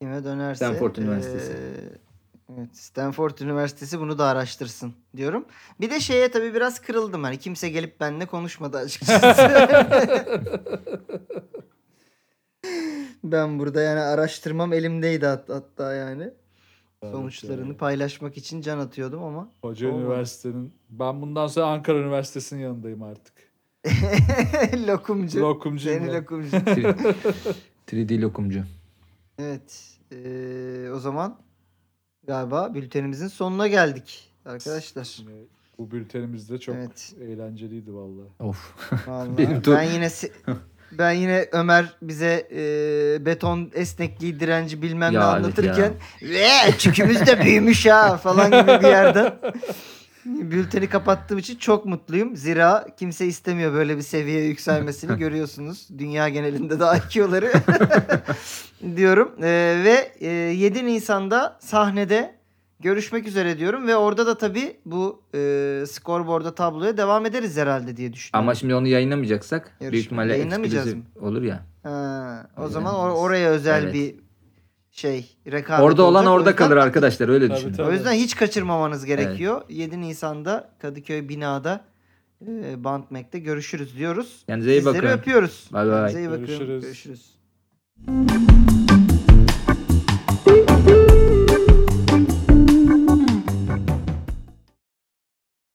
B: Kime dönerse.
D: Stanford Üniversitesi.
B: e, evet Stanford Üniversitesi bunu da araştırsın diyorum. Bir de şeye tabii biraz kırıldım. Hani kimse gelip benimle konuşmadı açıkçası. [LAUGHS] ben burada yani araştırmam elimdeydi hat- hatta yani. Sonuçlarını
C: Evet,
B: paylaşmak için can atıyordum ama.
C: Koca
B: olmadı.
C: üniversitenin. Ben bundan sonra Ankara Üniversitesi'nin yanındayım artık. [LAUGHS]
B: lokumcu.
C: Lokumcuyum
B: Seni lokumcu. [LAUGHS]
D: 3D lokumcu.
B: evet. Ee, o zaman galiba bültenimizin sonuna geldik arkadaşlar.
C: Bu bültenimiz de çok
B: Evet.
C: eğlenceliydi vallahi.
D: Of.
B: Vallahi [LAUGHS]
D: Benim
B: ben yine ben yine Ömer bize e, beton esnekliği direnci bilmem ne
D: Ya,
B: anlatırken ve çükümüz de büyümüş ha falan gibi bir yerden [LAUGHS] bülteni kapattığım için çok mutluyum. Zira kimse istemiyor böyle bir seviyeye yükselmesini [LAUGHS] görüyorsunuz. Dünya genelinde de IQ'ları [LAUGHS] diyorum. E, ve e, 7 Nisan'da sahnede görüşmek üzere diyorum ve orada da tabii bu e, scoreboard'a tabloya devam ederiz herhalde diye düşünüyorum.
D: Ama şimdi onu yayınlamayacaksak
B: Yarışma-
D: büyük ihtimalle
B: yayınlamayacağız
D: olur ya.
B: Ha, o
D: Öyle
B: zaman or- oraya özel
D: Evet.
B: bir şey rekabet
D: Orada olan
B: olacak. O
D: orada
B: yüzden-
D: kalır arkadaşlar öyle
C: Tabii,
D: düşünün.
C: tabii.
B: O yüzden hiç kaçırmamanız gerekiyor. 7 Nisan'da Kadıköy binada e, Bandmek'te görüşürüz diyoruz.
D: Kendinize iyi
B: Sizleri
D: bakın.
B: öpüyoruz.
D: Bay bay.
B: Kendinize iyi bakın.
C: Görüşürüz.
B: Görüşürüz.